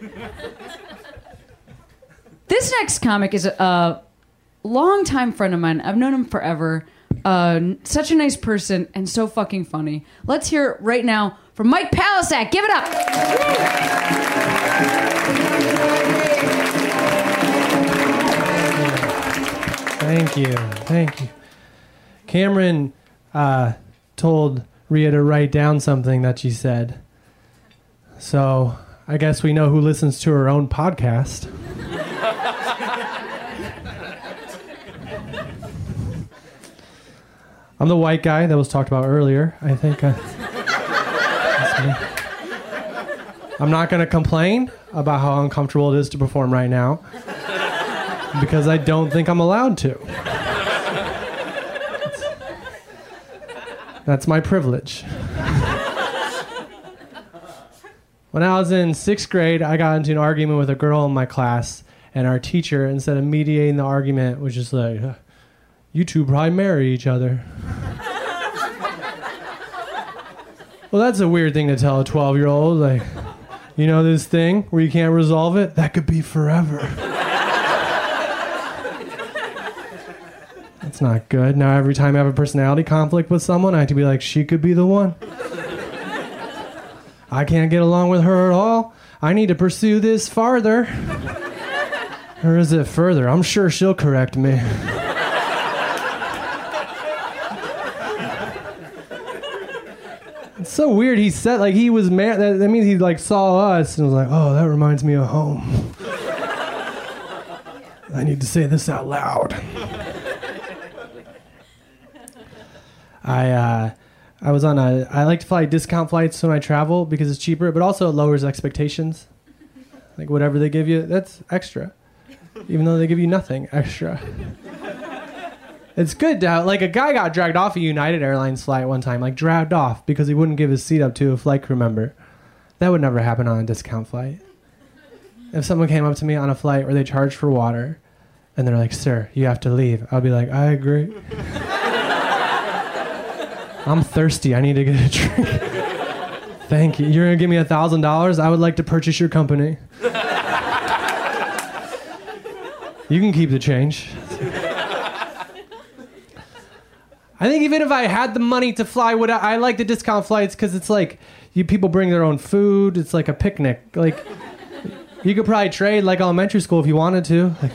this next comic is a, longtime friend of mine. I've known him forever. Uh, such a nice person and so fucking funny. Let's hear it right now from Mike Palascak. Give it up. Thank you. Thank you. Cameron uh, told Rhea to write down something that she said. So I guess we know who listens to her own podcast. I'm the white guy that was talked about earlier. I think. Uh. I'm not going to complain about how uncomfortable it is to perform right now because I don't think I'm allowed to. That's my privilege. When I was in sixth grade, I got into an argument with a girl in my class, and our teacher, instead of mediating the argument, was just like, You two probably marry each other. well, that's a weird thing to tell a 12 year old. Like, you know, this thing where you can't resolve it? That could be forever. That's not good. Now, every time I have a personality conflict with someone, I have to be like, She could be the one. I can't get along with her at all. I need to pursue this farther. Or is it further? I'm sure she'll correct me. It's so weird. He said like he was mad. That, that means he like saw us and was like, "Oh, that reminds me of home." I need to say this out loud. I uh, I was on a. I like to fly discount flights when I travel because it's cheaper, but also it lowers expectations. Like whatever they give you, that's extra, even though they give you nothing extra. It's good to have, like a guy got dragged off a United Airlines flight one time, like dragged off because he wouldn't give his seat up to a flight crew member. That would never happen on a discount flight. If someone came up to me on a flight where they charge for water and they're like, "Sir, you have to leave," I'll be like, "I agree." I'm thirsty. I need to get a drink. Thank you. You're gonna give me a thousand dollars. I would like to purchase your company. you can keep the change. I think even if I had the money to fly, would I, I like the discount flights because it's like you people bring their own food. It's like a picnic. Like you could probably trade like elementary school if you wanted to. Like,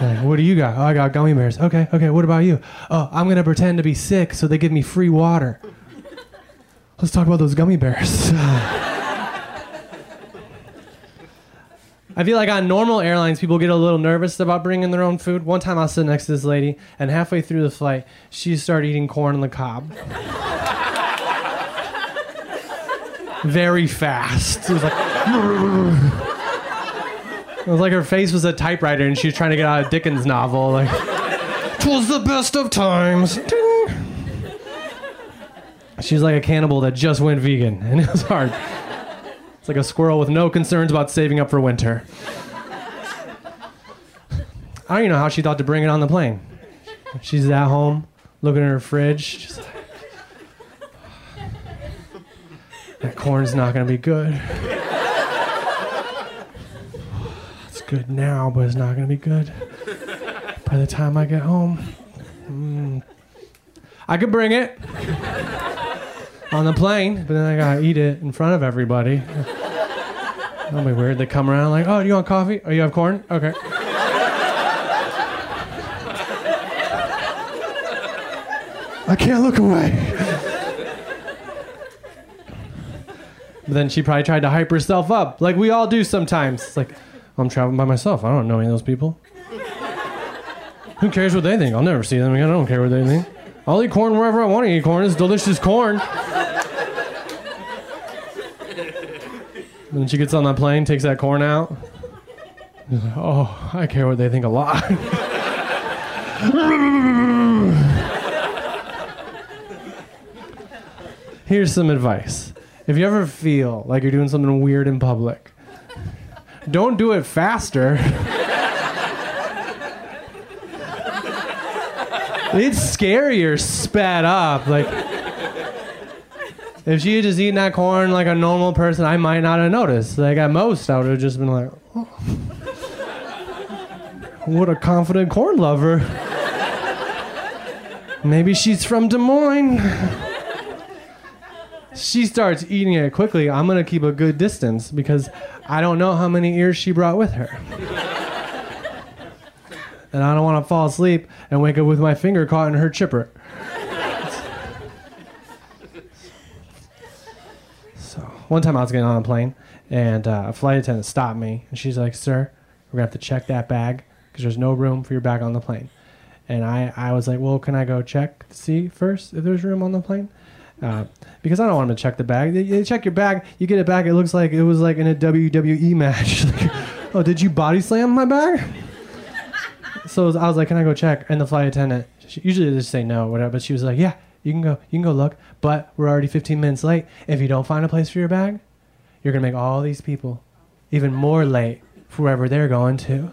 like, what do you got? Oh, I got gummy bears. Okay, okay. What about you? Oh, I'm gonna pretend to be sick so they give me free water. Let's talk about those gummy bears. I feel like on normal airlines, people get a little nervous about bringing their own food. One time I was sitting next to this lady, and halfway through the flight, she started eating corn on the cob. Very fast. It was like. It was like her face was a typewriter and she was trying to get out a Dickens novel. Like, "'Twas the best of times." Ding. She was like a cannibal that just went vegan, and it was hard. It's like a squirrel with no concerns about saving up for winter. I don't even know how she thought to bring it on the plane. She's at home, looking at her fridge, like, that corn's not gonna be good. It's good now, but it's not gonna be good by the time I get home. Mm. I could bring it on the plane, but then I gotta eat it in front of everybody. That'll be weird. They come around like, "Oh, do you want coffee? Oh, you have corn? Okay." I can't look away. But then she probably tried to hype herself up, like we all do sometimes. It's like, I'm traveling by myself. I don't know any of those people. Who cares what they think? I'll never see them again. I don't care what they think. I'll eat corn wherever I want to eat corn. It's delicious corn. And she gets on that plane, takes that corn out. Oh, I care what they think a lot. Here's some advice. If you ever feel like you're doing something weird in public, don't do it faster. it's scarier sped up. Like, if she had just eaten that corn like a normal person, I might not have noticed. Like, at most, I would have just been like, oh. what a confident corn lover. Maybe she's from Des Moines. she starts eating it quickly. I'm going to keep a good distance because I don't know how many ears she brought with her. and I don't want to fall asleep and wake up with my finger caught in her chipper. so, one time I was getting on a plane and uh, a flight attendant stopped me and she's like, Sir, we're going to have to check that bag because there's no room for your bag on the plane. And I, I was like, Well, can I go check to see first if there's room on the plane? Uh, because I don't want them to check the bag. They, they check your bag, you get it back. It looks like it was like in a WWE match. Oh, did you body slam my bag? So I was like, "Can I go check?" And the flight attendant, she, usually they just say no, whatever. But she was like, "Yeah, you can go. You can go look." But we're already 15 minutes late. If you don't find a place for your bag, you're gonna make all these people even more late for wherever they're going to.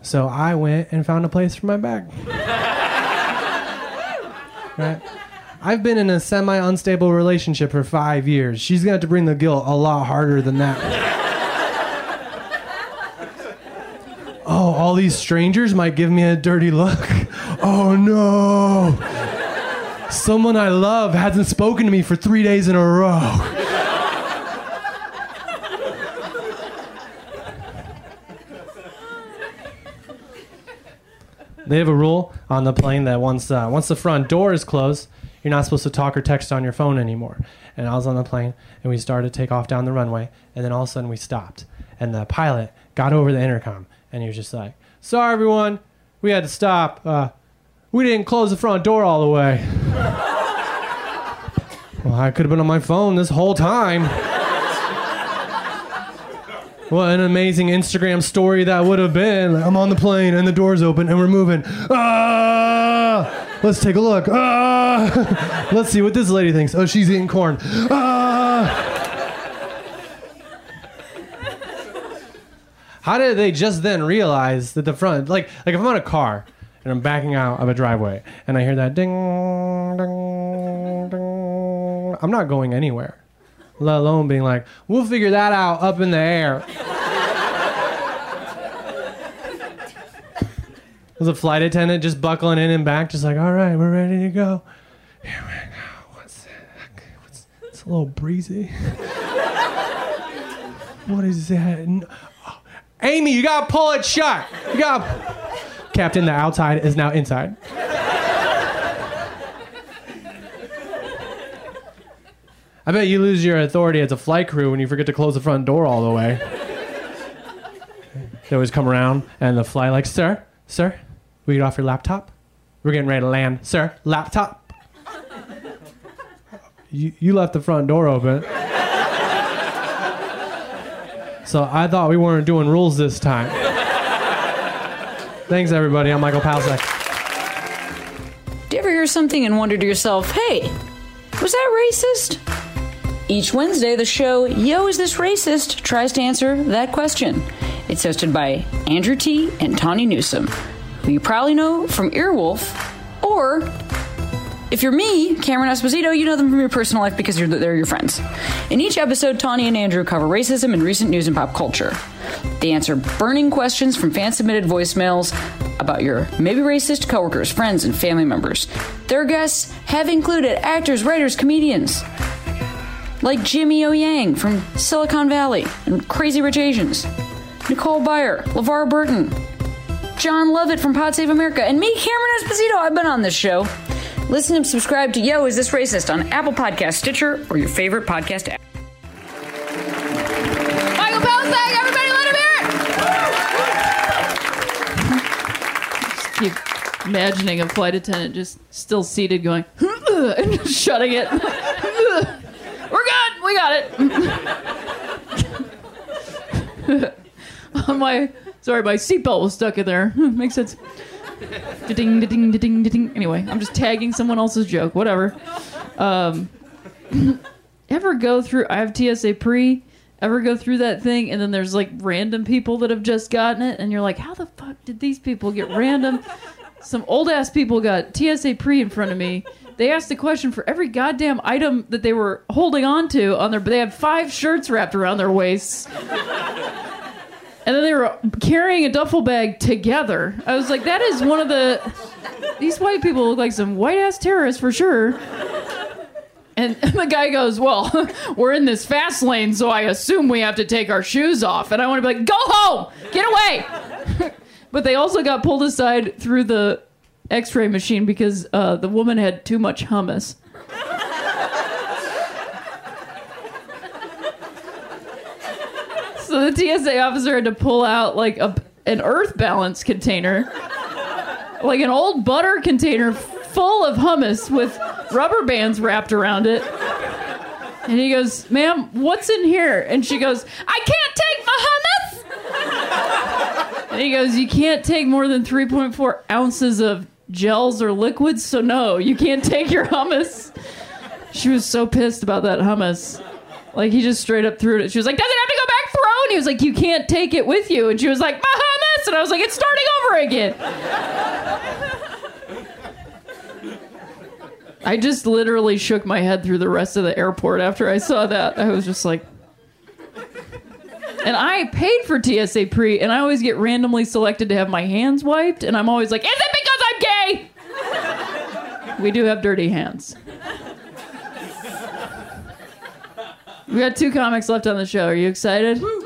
So I went and found a place for my bag. right. I've been in a semi unstable relationship for five years. She's gonna have to bring the guilt a lot harder than that. oh, all these strangers might give me a dirty look. Oh no. Someone I love hasn't spoken to me for three days in a row. they have a rule on the plane that once uh, once the front door is closed, you're not supposed to talk or text on your phone anymore. And I was on the plane, and we started to take off down the runway, and then all of a sudden we stopped, and the pilot got over the intercom, and he was just like, "Sorry, everyone, we had to stop. Uh, we didn't close the front door all the way." well, I could have been on my phone this whole time. What an amazing Instagram story that would have been. I'm on the plane and the door's open and we're moving. Ah! Let's take a look. Ah! Let's see what this lady thinks. Oh, she's eating corn. Ah! How did they just then realize that the front, like, like if I'm on a car and I'm backing out of a driveway and I hear that ding, ding, ding, I'm not going anywhere let alone being like, we'll figure that out up in the air. Was a flight attendant just buckling in and back, just like, all right, we're ready to go. Here we go. What's that? What's, it's a little breezy. what is that? Oh, Amy, you gotta pull it shut. You gotta. Captain, the outside is now inside. I bet you lose your authority as a flight crew when you forget to close the front door all the way. they always come around and the flight like, sir, sir, you get off your laptop? We're getting ready to land. Sir, laptop. You, you left the front door open. So I thought we weren't doing rules this time. Thanks, everybody. I'm Michael Palascak. Do you ever hear something and wonder to yourself, hey, was that racist? Each Wednesday, the show Yo, Is This Racist? tries to answer that question. It's hosted by Andrew Ti. and Tawny Newsome, who you probably know from Earwolf, or if you're me, Cameron Esposito, you know them from your personal life because they're your friends. In each episode, Tawny and Andrew cover racism in recent news and pop culture. They answer burning questions from fan submitted voicemails about your maybe racist coworkers, friends, and family members. Their guests have included actors, writers, comedians like Jimmy O Yang from Silicon Valley and Crazy Rich Asians, Nicole Byer, LeVar Burton, Jon Lovett from Pod Save America, and me, Cameron Esposito. I've been on this show. Listen and subscribe to Yo, Is This Racist on Apple Podcast, Stitcher, or your favorite podcast app. Michael Palascak, everybody let him hear it! Just keep imagining a flight attendant just still seated going, and just shutting it. We're good, we got it. my, sorry, my seatbelt was stuck in there. Makes sense. Ding, ding, ding, ding. Anyway, I'm just tagging someone else's joke. Whatever. Um, ever go through? I have TSA pre. Ever go through that thing and then there's like random people that have just gotten it and you're like, how the fuck did these people get random? Some old ass people got TSA pre in front of me. They asked a question for every goddamn item that they were holding on to on their. They had five shirts wrapped around their waists. And then they were carrying a duffel bag together. I was like, that is one of the. These white people look like some white ass terrorists for sure. And the guy goes, Well, we're in this fast lane, so I assume we have to take our shoes off. And I want to be like, Go home! Get away! but they also got pulled aside through the x ray machine because uh, the woman had too much hummus. So the TSA officer had to pull out like a, an earth balance container, like an old butter container full of hummus with rubber bands wrapped around it. And he goes, Ma'am, what's in here? And she goes, I can't take my hummus. And he goes, You can't take more than 3.4 ounces of gels or liquids, so no, you can't take your hummus. She was so pissed about that hummus. Like he just straight up threw it. She was like, "Does it have to go back thrown?" He was like, "You can't take it with you." And she was like, "My hummus," and I was like, "It's starting over again." I just literally shook my head through the rest of the airport after I saw that. I was just like, and I paid for TSA pre, and I always get randomly selected to have my hands wiped, and I'm always like, "Is it because I'm gay?" We do have dirty hands. We got two comics left on the show. Are you excited? Woo!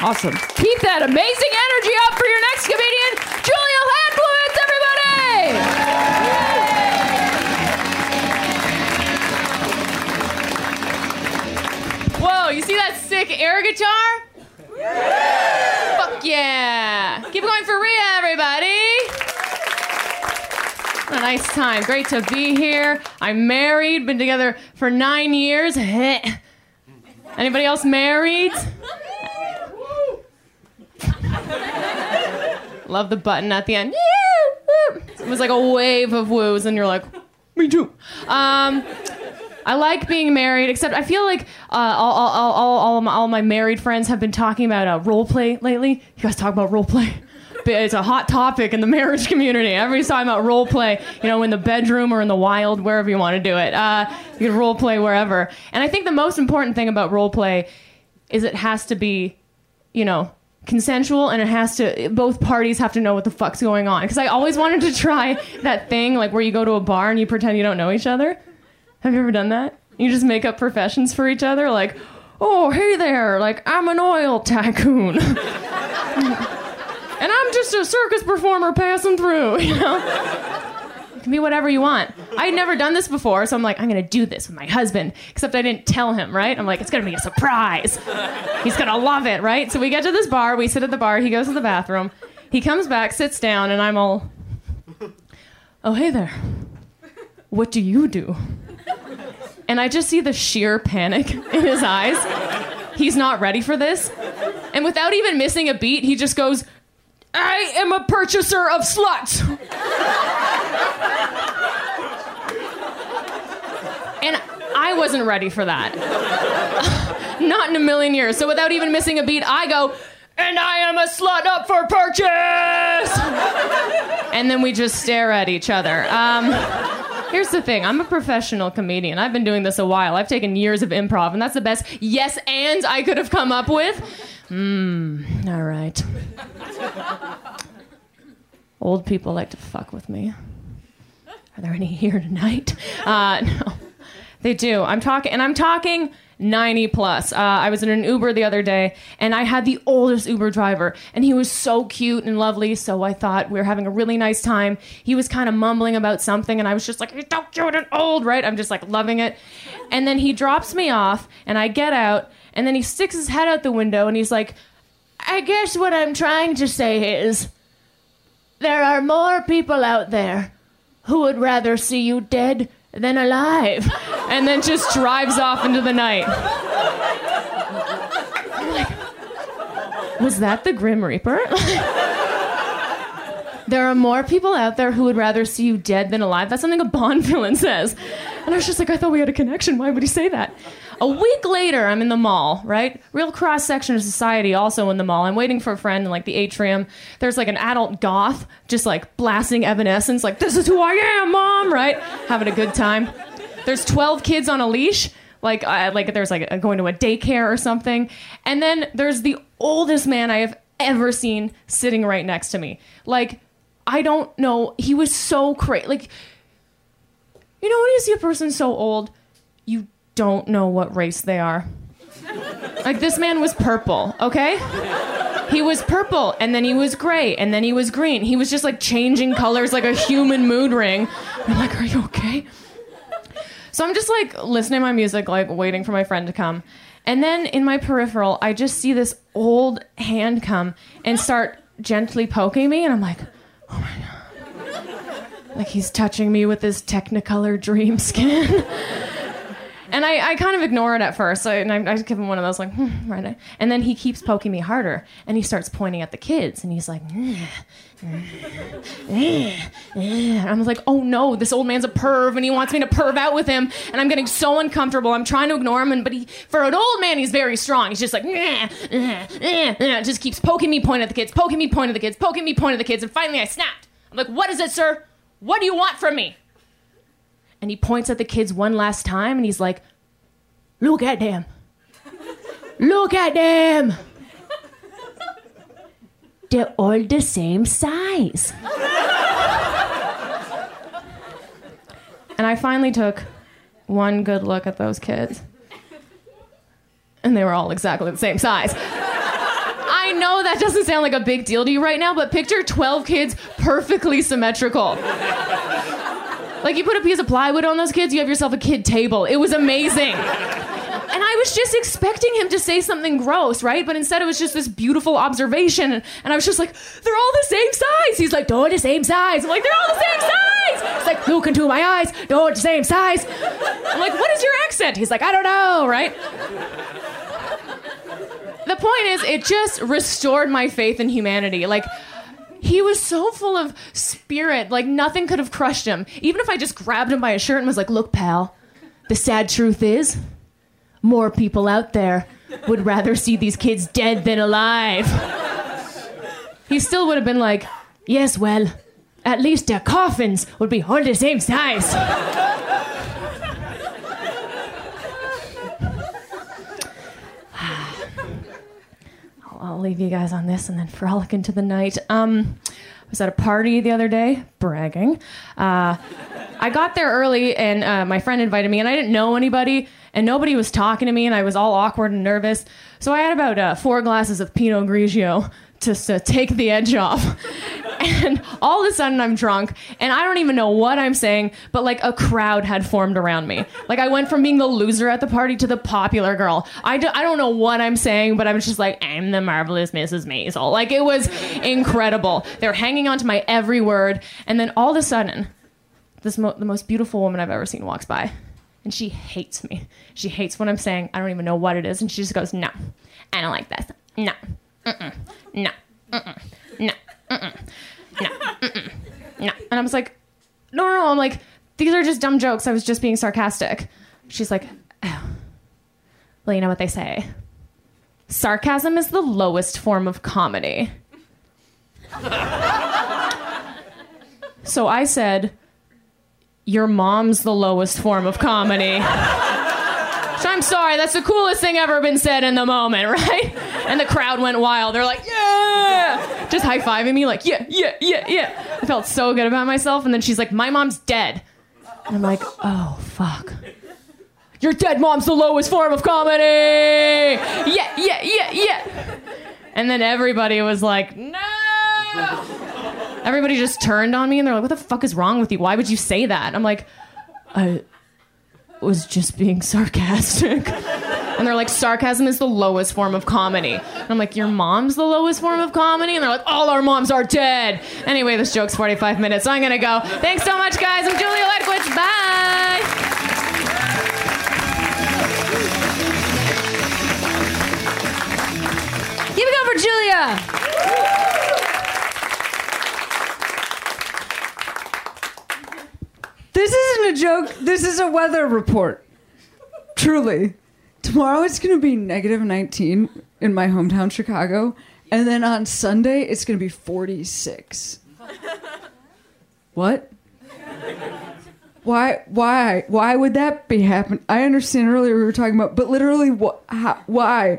Awesome. Keep that amazing energy up for your next comedian, Julia Landblowitz, everybody! Whoa, you see that sick air guitar? Fuck yeah! Keep going for real. A nice time. Great to be here. I'm married, been together for nine years. Anybody else married? Love the button at the end. It was like a wave of woos, and you're like, me too. Um, I like being married, except I feel like uh, all, all, all, all, all, my, all my married friends have been talking about uh, role play lately. You guys talk about role play? It's a hot topic in the marriage community. Everybody's talking about role play, you know, in the bedroom or in the wild, wherever you want to do it. Uh, you can role play wherever. And I think the most important thing about role play is it has to be, you know, consensual and it has to both parties have to know what the fuck's going on because i always wanted to try that thing like where you go to a bar and you pretend you don't know each other have you ever done that you just make up professions for each other like oh hey there like i'm an oil tycoon and i'm just a circus performer passing through you know it can be whatever you want. I had never done this before, so I'm like, I'm gonna do this with my husband. Except I didn't tell him, right? I'm like, it's gonna be a surprise. He's gonna love it, right? So we get to this bar, we sit at the bar, he goes to the bathroom, he comes back, sits down, and I'm all, oh, hey there. What do you do? And I just see the sheer panic in his eyes. He's not ready for this. And without even missing a beat, he just goes, I am a purchaser of sluts. And I wasn't ready for that. Not in a million years. So without even missing a beat, I go, and I am a slut up for purchase. and then we just stare at each other. Um, here's the thing I'm a professional comedian. I've been doing this a while. I've taken years of improv, and that's the best yes and I could have come up with. Hmm, all right. Old people like to fuck with me. Are there any here tonight? Uh, no, they do. I'm talking, and I'm talking 90 plus. Uh, I was in an Uber the other day, and I had the oldest Uber driver, and he was so cute and lovely. So I thought we were having a really nice time. He was kind of mumbling about something, and I was just like, "He's so cute and old," right? I'm just like loving it. And then he drops me off, and I get out, and then he sticks his head out the window, and he's like, "I guess what I'm trying to say is." There are more people out there who would rather see you dead than alive. And then just drives off into the night. Like, was that the Grim Reaper? there are more people out there who would rather see you dead than alive. That's something a Bond villain says. And I was just like, I thought we had a connection. Why would he say that? A week later, I'm in the mall, right? Real cross section of society, also in the mall. I'm waiting for a friend in like the atrium. There's like an adult goth just like blasting Evanescence, like, this is who I am, mom, right? Having a good time. There's 12 kids on a leash. Like, uh, like there's like a, going to a daycare or something. And then there's the oldest man I have ever seen sitting right next to me. Like, I don't know. He was so crazy. Like, you know when you see a person so old, you don't know what race they are. Like this man was purple, okay? He was purple, and then he was gray, and then he was green. He was just like changing colors like a human mood ring. I'm like, are you okay? So I'm just like listening to my music, like waiting for my friend to come. And then in my peripheral, I just see this old hand come and start gently poking me, and I'm like, oh my god. Like he's touching me with his Technicolor dream skin. And I, I kind of ignore it at first. So, and I, I give him one of those, like, hmm, right. And then he keeps poking me harder. And he starts pointing at the kids. And he's like, "Mm, mm, mm, mm." and I'm like, oh no, this old man's a perv. And he wants me to perv out with him. And I'm getting so uncomfortable. I'm trying to ignore him. And, but he, for an old man, he's very strong. He's just like, just keeps poking me, pointing at the kids, poking me, pointing at the kids, poking me, pointing at the kids. And finally I snapped. I'm like, what is it, sir? What do you want from me? And he points at the kids one last time and he's like, Look at them. Look at them. They're all the same size. and I finally took one good look at those kids. And they were all exactly the same size. I know that doesn't sound like a big deal to you right now, but picture 12 kids perfectly symmetrical. Like you put a piece of plywood on those kids, you have yourself a kid table. It was amazing. And I was just expecting him to say something gross, right? But instead, it was just this beautiful observation. And, I was just like, they're all the same size. He's like, they're the same size. I'm like, they're all the same size. He's like, look into my eyes. They're the same size. I'm like, what is your accent? He's like, I don't know, right? The point is, it just restored my faith in humanity. Like, he was so full of spirit, like nothing could have crushed him. Even if I just grabbed him by his shirt and was like, look, pal, the sad truth is, more people out there would rather see these kids dead than alive. He still would have been like, yes, well, at least their coffins would be all the same size. I'll, leave you guys on this and then frolic into the night. Um, I was at a party the other day, bragging. Uh, I got there early, and uh, my friend invited me, and I didn't know anybody, and nobody was talking to me, and I was all awkward and nervous. So I had about uh, four glasses of Pinot Grigio to take the edge off. And all of a sudden, I'm drunk, and I don't even know what I'm saying, but like a crowd had formed around me. Like I went from being the loser at the party to the popular girl. I, do, I don't know what I'm saying, but I was just like, I'm the marvelous Mrs. Maisel. Like it was incredible. They're hanging on to my every word, and then all of a sudden, this mo- the most beautiful woman I've ever seen walks by, and she hates me. She hates what I'm saying. I don't even know what it is, and she just goes, "No, I don't like this. No, mm-mm. No, no, no, no." And I was like, "No, no, no." I'm like, "These are just dumb jokes. I was just being sarcastic." She's like, "Oh, well, you know what they say." Sarcasm is the lowest form of comedy. so I said, your mom's the lowest form of comedy. so I'm sorry, that's the coolest thing ever been said in the moment, right? And the crowd went wild. They're like, yeah! Just high fiving me, like, yeah, yeah, yeah, yeah. I felt so good about myself. And then she's like, my mom's dead. And I'm like, oh, fuck. Your dead mom's the lowest form of comedy! Yeah, yeah, yeah, yeah. And then everybody was like, no! Everybody just turned on me and they're like, what the fuck is wrong with you? Why would you say that? I'm like, I was just being sarcastic. And they're like, sarcasm is the lowest form of comedy. And I'm like, your mom's the lowest form of comedy? And they're like, all our moms are dead. Anyway, this joke's 45 minutes, so I'm gonna go. Thanks so much, guys. I'm Julia Ledwich. Bye. Give it up for Julia. This isn't a joke. This is a weather report. Truly. Tomorrow it's going to be negative 19 in my hometown, Chicago. And then on Sunday, it's going to be 46. What? Why? Why? Why would that be happening? I understand earlier we were talking about, but literally, what? Why?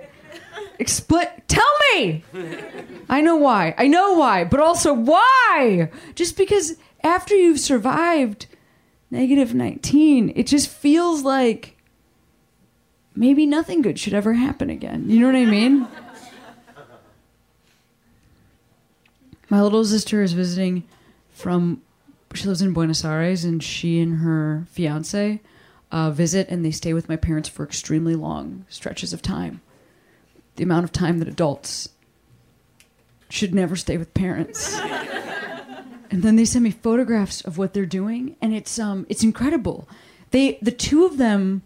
Explain. Tell me. I know why. I know why, but also why? Just because after you've survived negative 19, it just feels like maybe nothing good should ever happen again. You know what I mean? My little sister is visiting from, she lives in Buenos Aires, and she and her fiance uh, visit and they stay with my parents for extremely long stretches of time. The amount of time that adults should never stay with parents. and then they send me photographs of what they're doing, and it's um it's incredible. They the two of them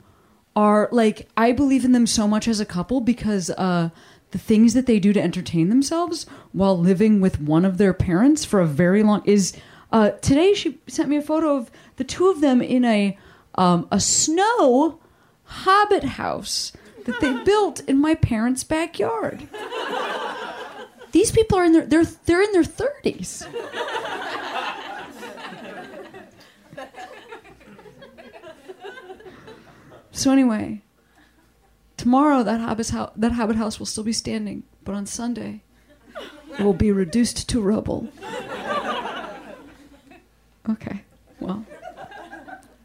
are like I believe in them so much as a couple because uh the things that they do to entertain themselves while living with one of their parents for a very long is uh today she sent me a photo of the two of them in a um a snow hobbit house that they built in my parents' backyard. These people are in their they're they're in their 30s. So anyway, tomorrow that Hobbit house that Hobbit house will still be standing, but on Sunday it will be reduced to rubble. Okay, well,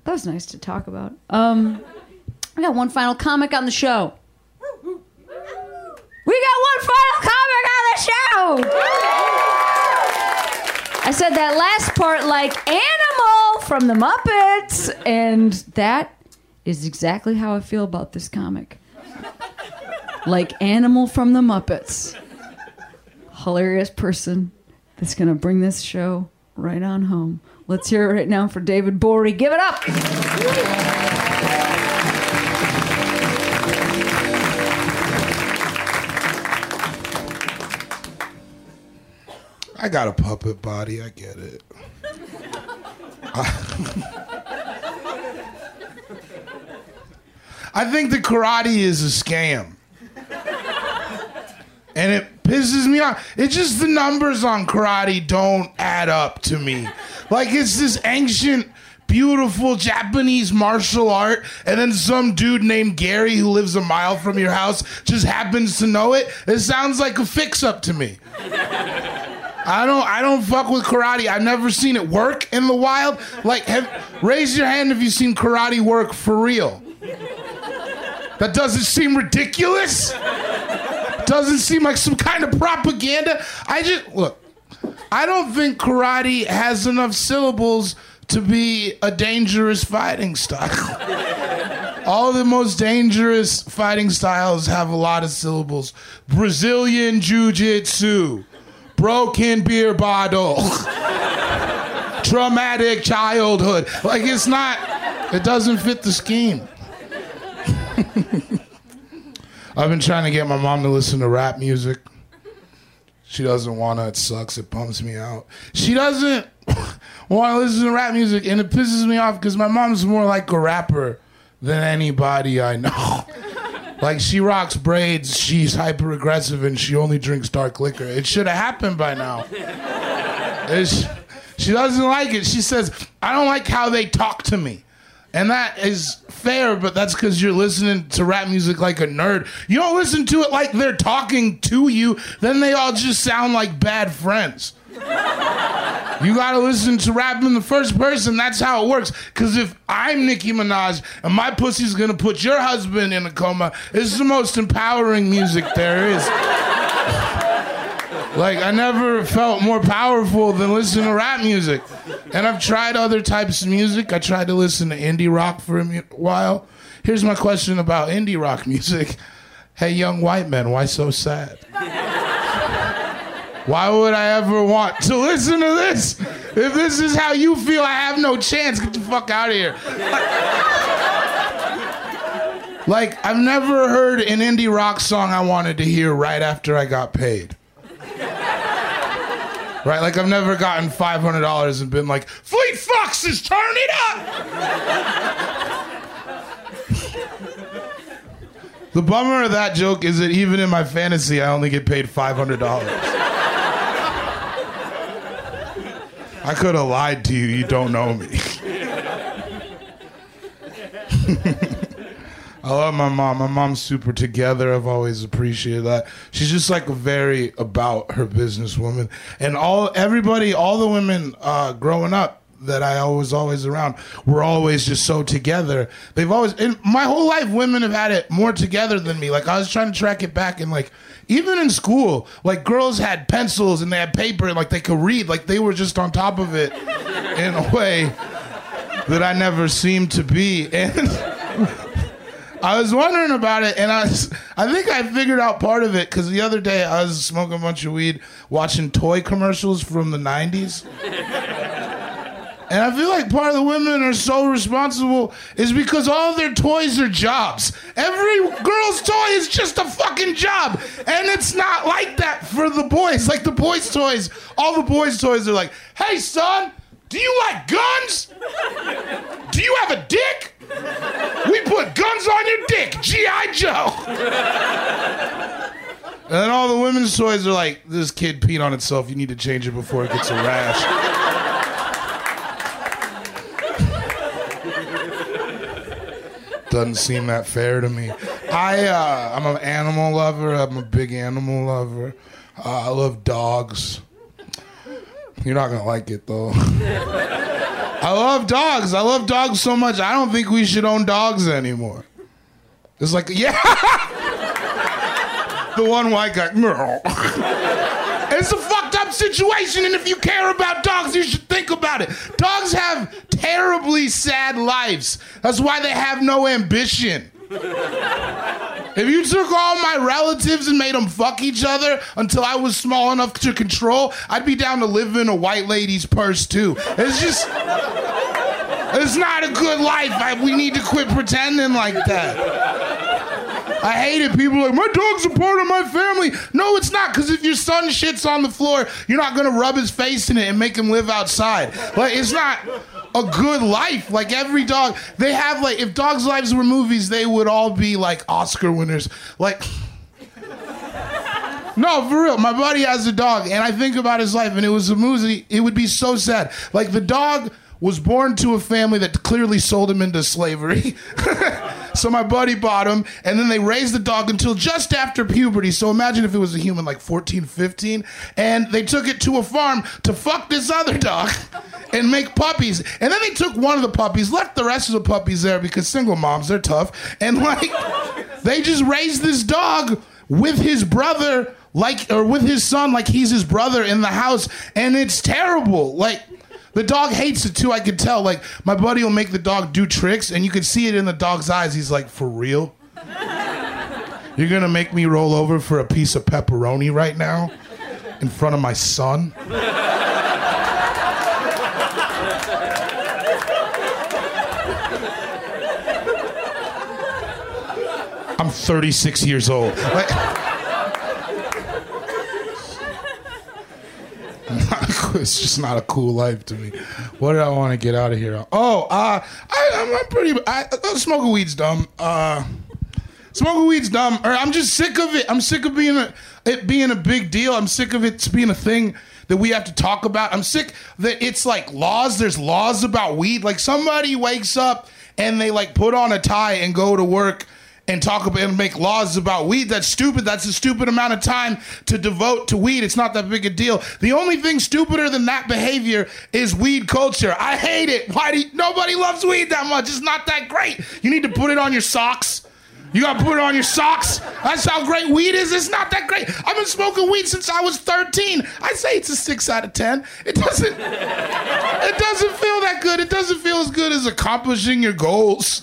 that was nice to talk about. Um, we got one final comic on the show. We got one final comic on the show. I said that last part like animal from the Muppets, and that is exactly how I feel about this comic. like Animal from the Muppets. Hilarious person that's going to bring this show right on home. Let's hear it right now for David Bory. Give it up. I got a puppet body. I get it. I think the karate is a scam. And it pisses me off. It's just the numbers on karate don't add up to me. Like it's this ancient, beautiful Japanese martial art, and then some dude named Gary who lives a mile from your house just happens to know it. It sounds like a fix up to me. I don't I don't fuck with karate. I've never seen it work in the wild. Like have, raise your hand if you've seen karate work for real. That doesn't seem ridiculous. Doesn't seem like some kind of propaganda. I just look. I don't think karate has enough syllables to be a dangerous fighting style. All the most dangerous fighting styles have a lot of syllables. Brazilian jiu-jitsu, broken beer bottle, traumatic childhood. Like it's not it doesn't fit the scheme. I've been trying to get my mom to listen to rap music. She doesn't want to. It sucks. It pumps me out. She doesn't want to listen to rap music, and it pisses me off because my mom's more like a rapper than anybody I know. Like she rocks braids, she's hyper aggressive, and she only drinks dark liquor. It should have happened by now. It's- she doesn't like it. She says, "I don't like how they talk to me." And that is fair, but that's because you're listening to rap music like a nerd. You don't listen to it like they're talking to you, then they all just sound like bad friends. You gotta listen to rap in the first person. That's how it works. Cause if I'm Nicki Minaj and my pussy's gonna put your husband in a coma, it's the most empowering music there is. Like I never felt more powerful than listening to rap music. And I've tried other types of music. I tried to listen to indie rock for a while. Here's my question about indie rock music. Hey, young white men, why so sad? Why would I ever want to listen to this? If this is how you feel, I have no chance. Get the fuck out of here. Like, I've never heard an indie rock song I wanted to hear right after I got paid. Right? Like, I've never gotten $500 and been like, Fleet Foxes, turn it up! the bummer of that joke is that even in my fantasy, I only get paid $500. I could have lied to you. You don't know me. I love my mom. My mom's super together. I've always appreciated that. She's just like very about her business woman. And all everybody, all the women uh, growing up that I was always around were always just so together. They've always in my whole life women have had it more together than me. Like I was trying to track it back and like even in school, like girls had pencils and they had paper and like they could read. Like they were just on top of it in a way that I never seemed to be. And I was wondering about it, and I, was- I think I figured out part of it because the other day I was smoking a bunch of weed, watching toy commercials from the '90s, and I feel like part of the women are so responsible is because all their toys are jobs. Every girl's toy is just a fucking job, and it's not like that for the boys. Like the boys' toys, all the boys' toys are like, "Hey, son, do you like guns? Do you have a dick?" We put guns on your dick, G.I. Joe. and then all the women's toys are like, this kid peed on itself. You need to change it before it gets a rash. Doesn't seem that fair to me. I, uh, I'm an animal lover. I'm a big animal lover. Uh, I love dogs. You're not gonna like it though. I love dogs. I love dogs so much. I don't think we should own dogs anymore. It's like, yeah. the one white guy. It's a fucked up situation, and if you care about dogs, you should think about it. Dogs have terribly sad lives. That's why they have no ambition. If you took all my relatives and made them fuck each other until I was small enough to control, I'd be down to live in a white lady's purse too. It's just, it's not a good life. I, we need to quit pretending like that. I hate it. People like, my dog's a part of my family. No, it's not, because if your son shits on the floor, you're not gonna rub his face in it and make him live outside. Like, it's not a good life. Like every dog, they have like, if dogs' lives were movies, they would all be like Oscar winners. Like, no, for real. My buddy has a dog, and I think about his life, and it was a movie. It would be so sad. Like the dog was born to a family that clearly sold him into slavery. so my buddy bought him, and then they raised the dog until just after puberty. So imagine if it was a human like 14, 15, and they took it to a farm to fuck this other dog and make puppies. And then they took one of the puppies, left the rest of the puppies there because single moms, they're tough. And like, they just raised this dog with his brother like or with his son like he's his brother in the house and it's terrible like the dog hates it too i could tell. Like my buddy will make the dog do tricks and you can see it in the dog's eyes. He's like for real? You're gonna make me roll over for a piece of pepperoni right now in front of my son? I'm 36 years old. Like- it's just not a cool life to me. What did I want to get out of here? Oh, uh, I, I'm, I'm pretty. I, uh, smoking weed's dumb. Uh, smoking weed's dumb. Or I'm just sick of it. I'm sick of being a, it being a big deal. I'm sick of it being a thing that we have to talk about. I'm sick that it's like laws. There's laws about weed. Like somebody wakes up and they like put on a tie and go to work and talk about and make laws about weed. That's stupid. That's a stupid amount of time to devote to weed. It's not that big a deal. The only thing stupider than that behavior is weed culture. I hate it. Why do you, nobody loves weed that much? It's not that great. You need to put it on your socks. You gotta put it on your socks. That's how great weed is. It's not that great. I've been smoking weed since I was 13. I say it's a six out of ten. It doesn't. It doesn't feel that good. It doesn't feel as good as accomplishing your goals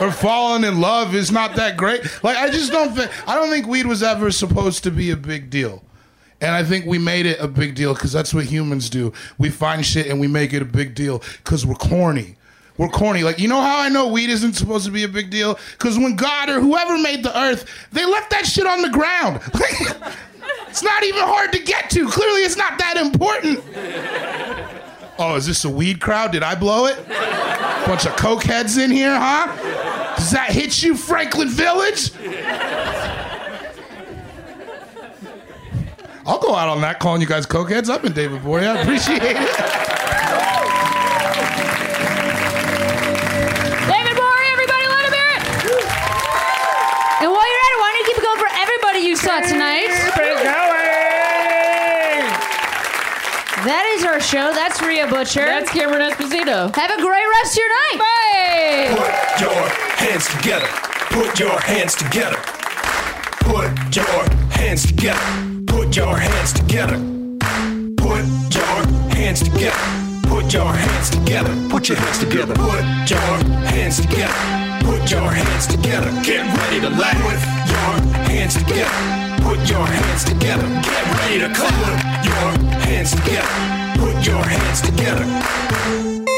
or falling in love is not that great. Like I just don't think I don't think weed was ever supposed to be a big deal. And I think we made it a big deal because that's what humans do. We find shit and we make it a big deal because we're corny. We're corny. Like, you know how I know weed isn't supposed to be a big deal? Because when God or whoever made the earth, they left that shit on the ground. it's not even hard to get to. Clearly, it's not that important. Oh, is this a weed crowd? Did I blow it? Bunch of coke heads in here, huh? Does that hit you, Franklin Village? I'll go out on that calling you guys cokeheads. I've been David Bory. I appreciate it. Everybody you saw tonight? That is our show. That's Rhea Butcher. That's Cameron Esposito. Have a great rest of your night. Bye. Put your hands together. Put your hands together. Put your hands together. Put your hands together. Put your hands together. Put your hands together. Put your hands together. Put your hands together. Put your hands together. Get ready to laugh. Put your hands together. Put your hands together. Get ready to clap. Put your hands together. Put your hands together.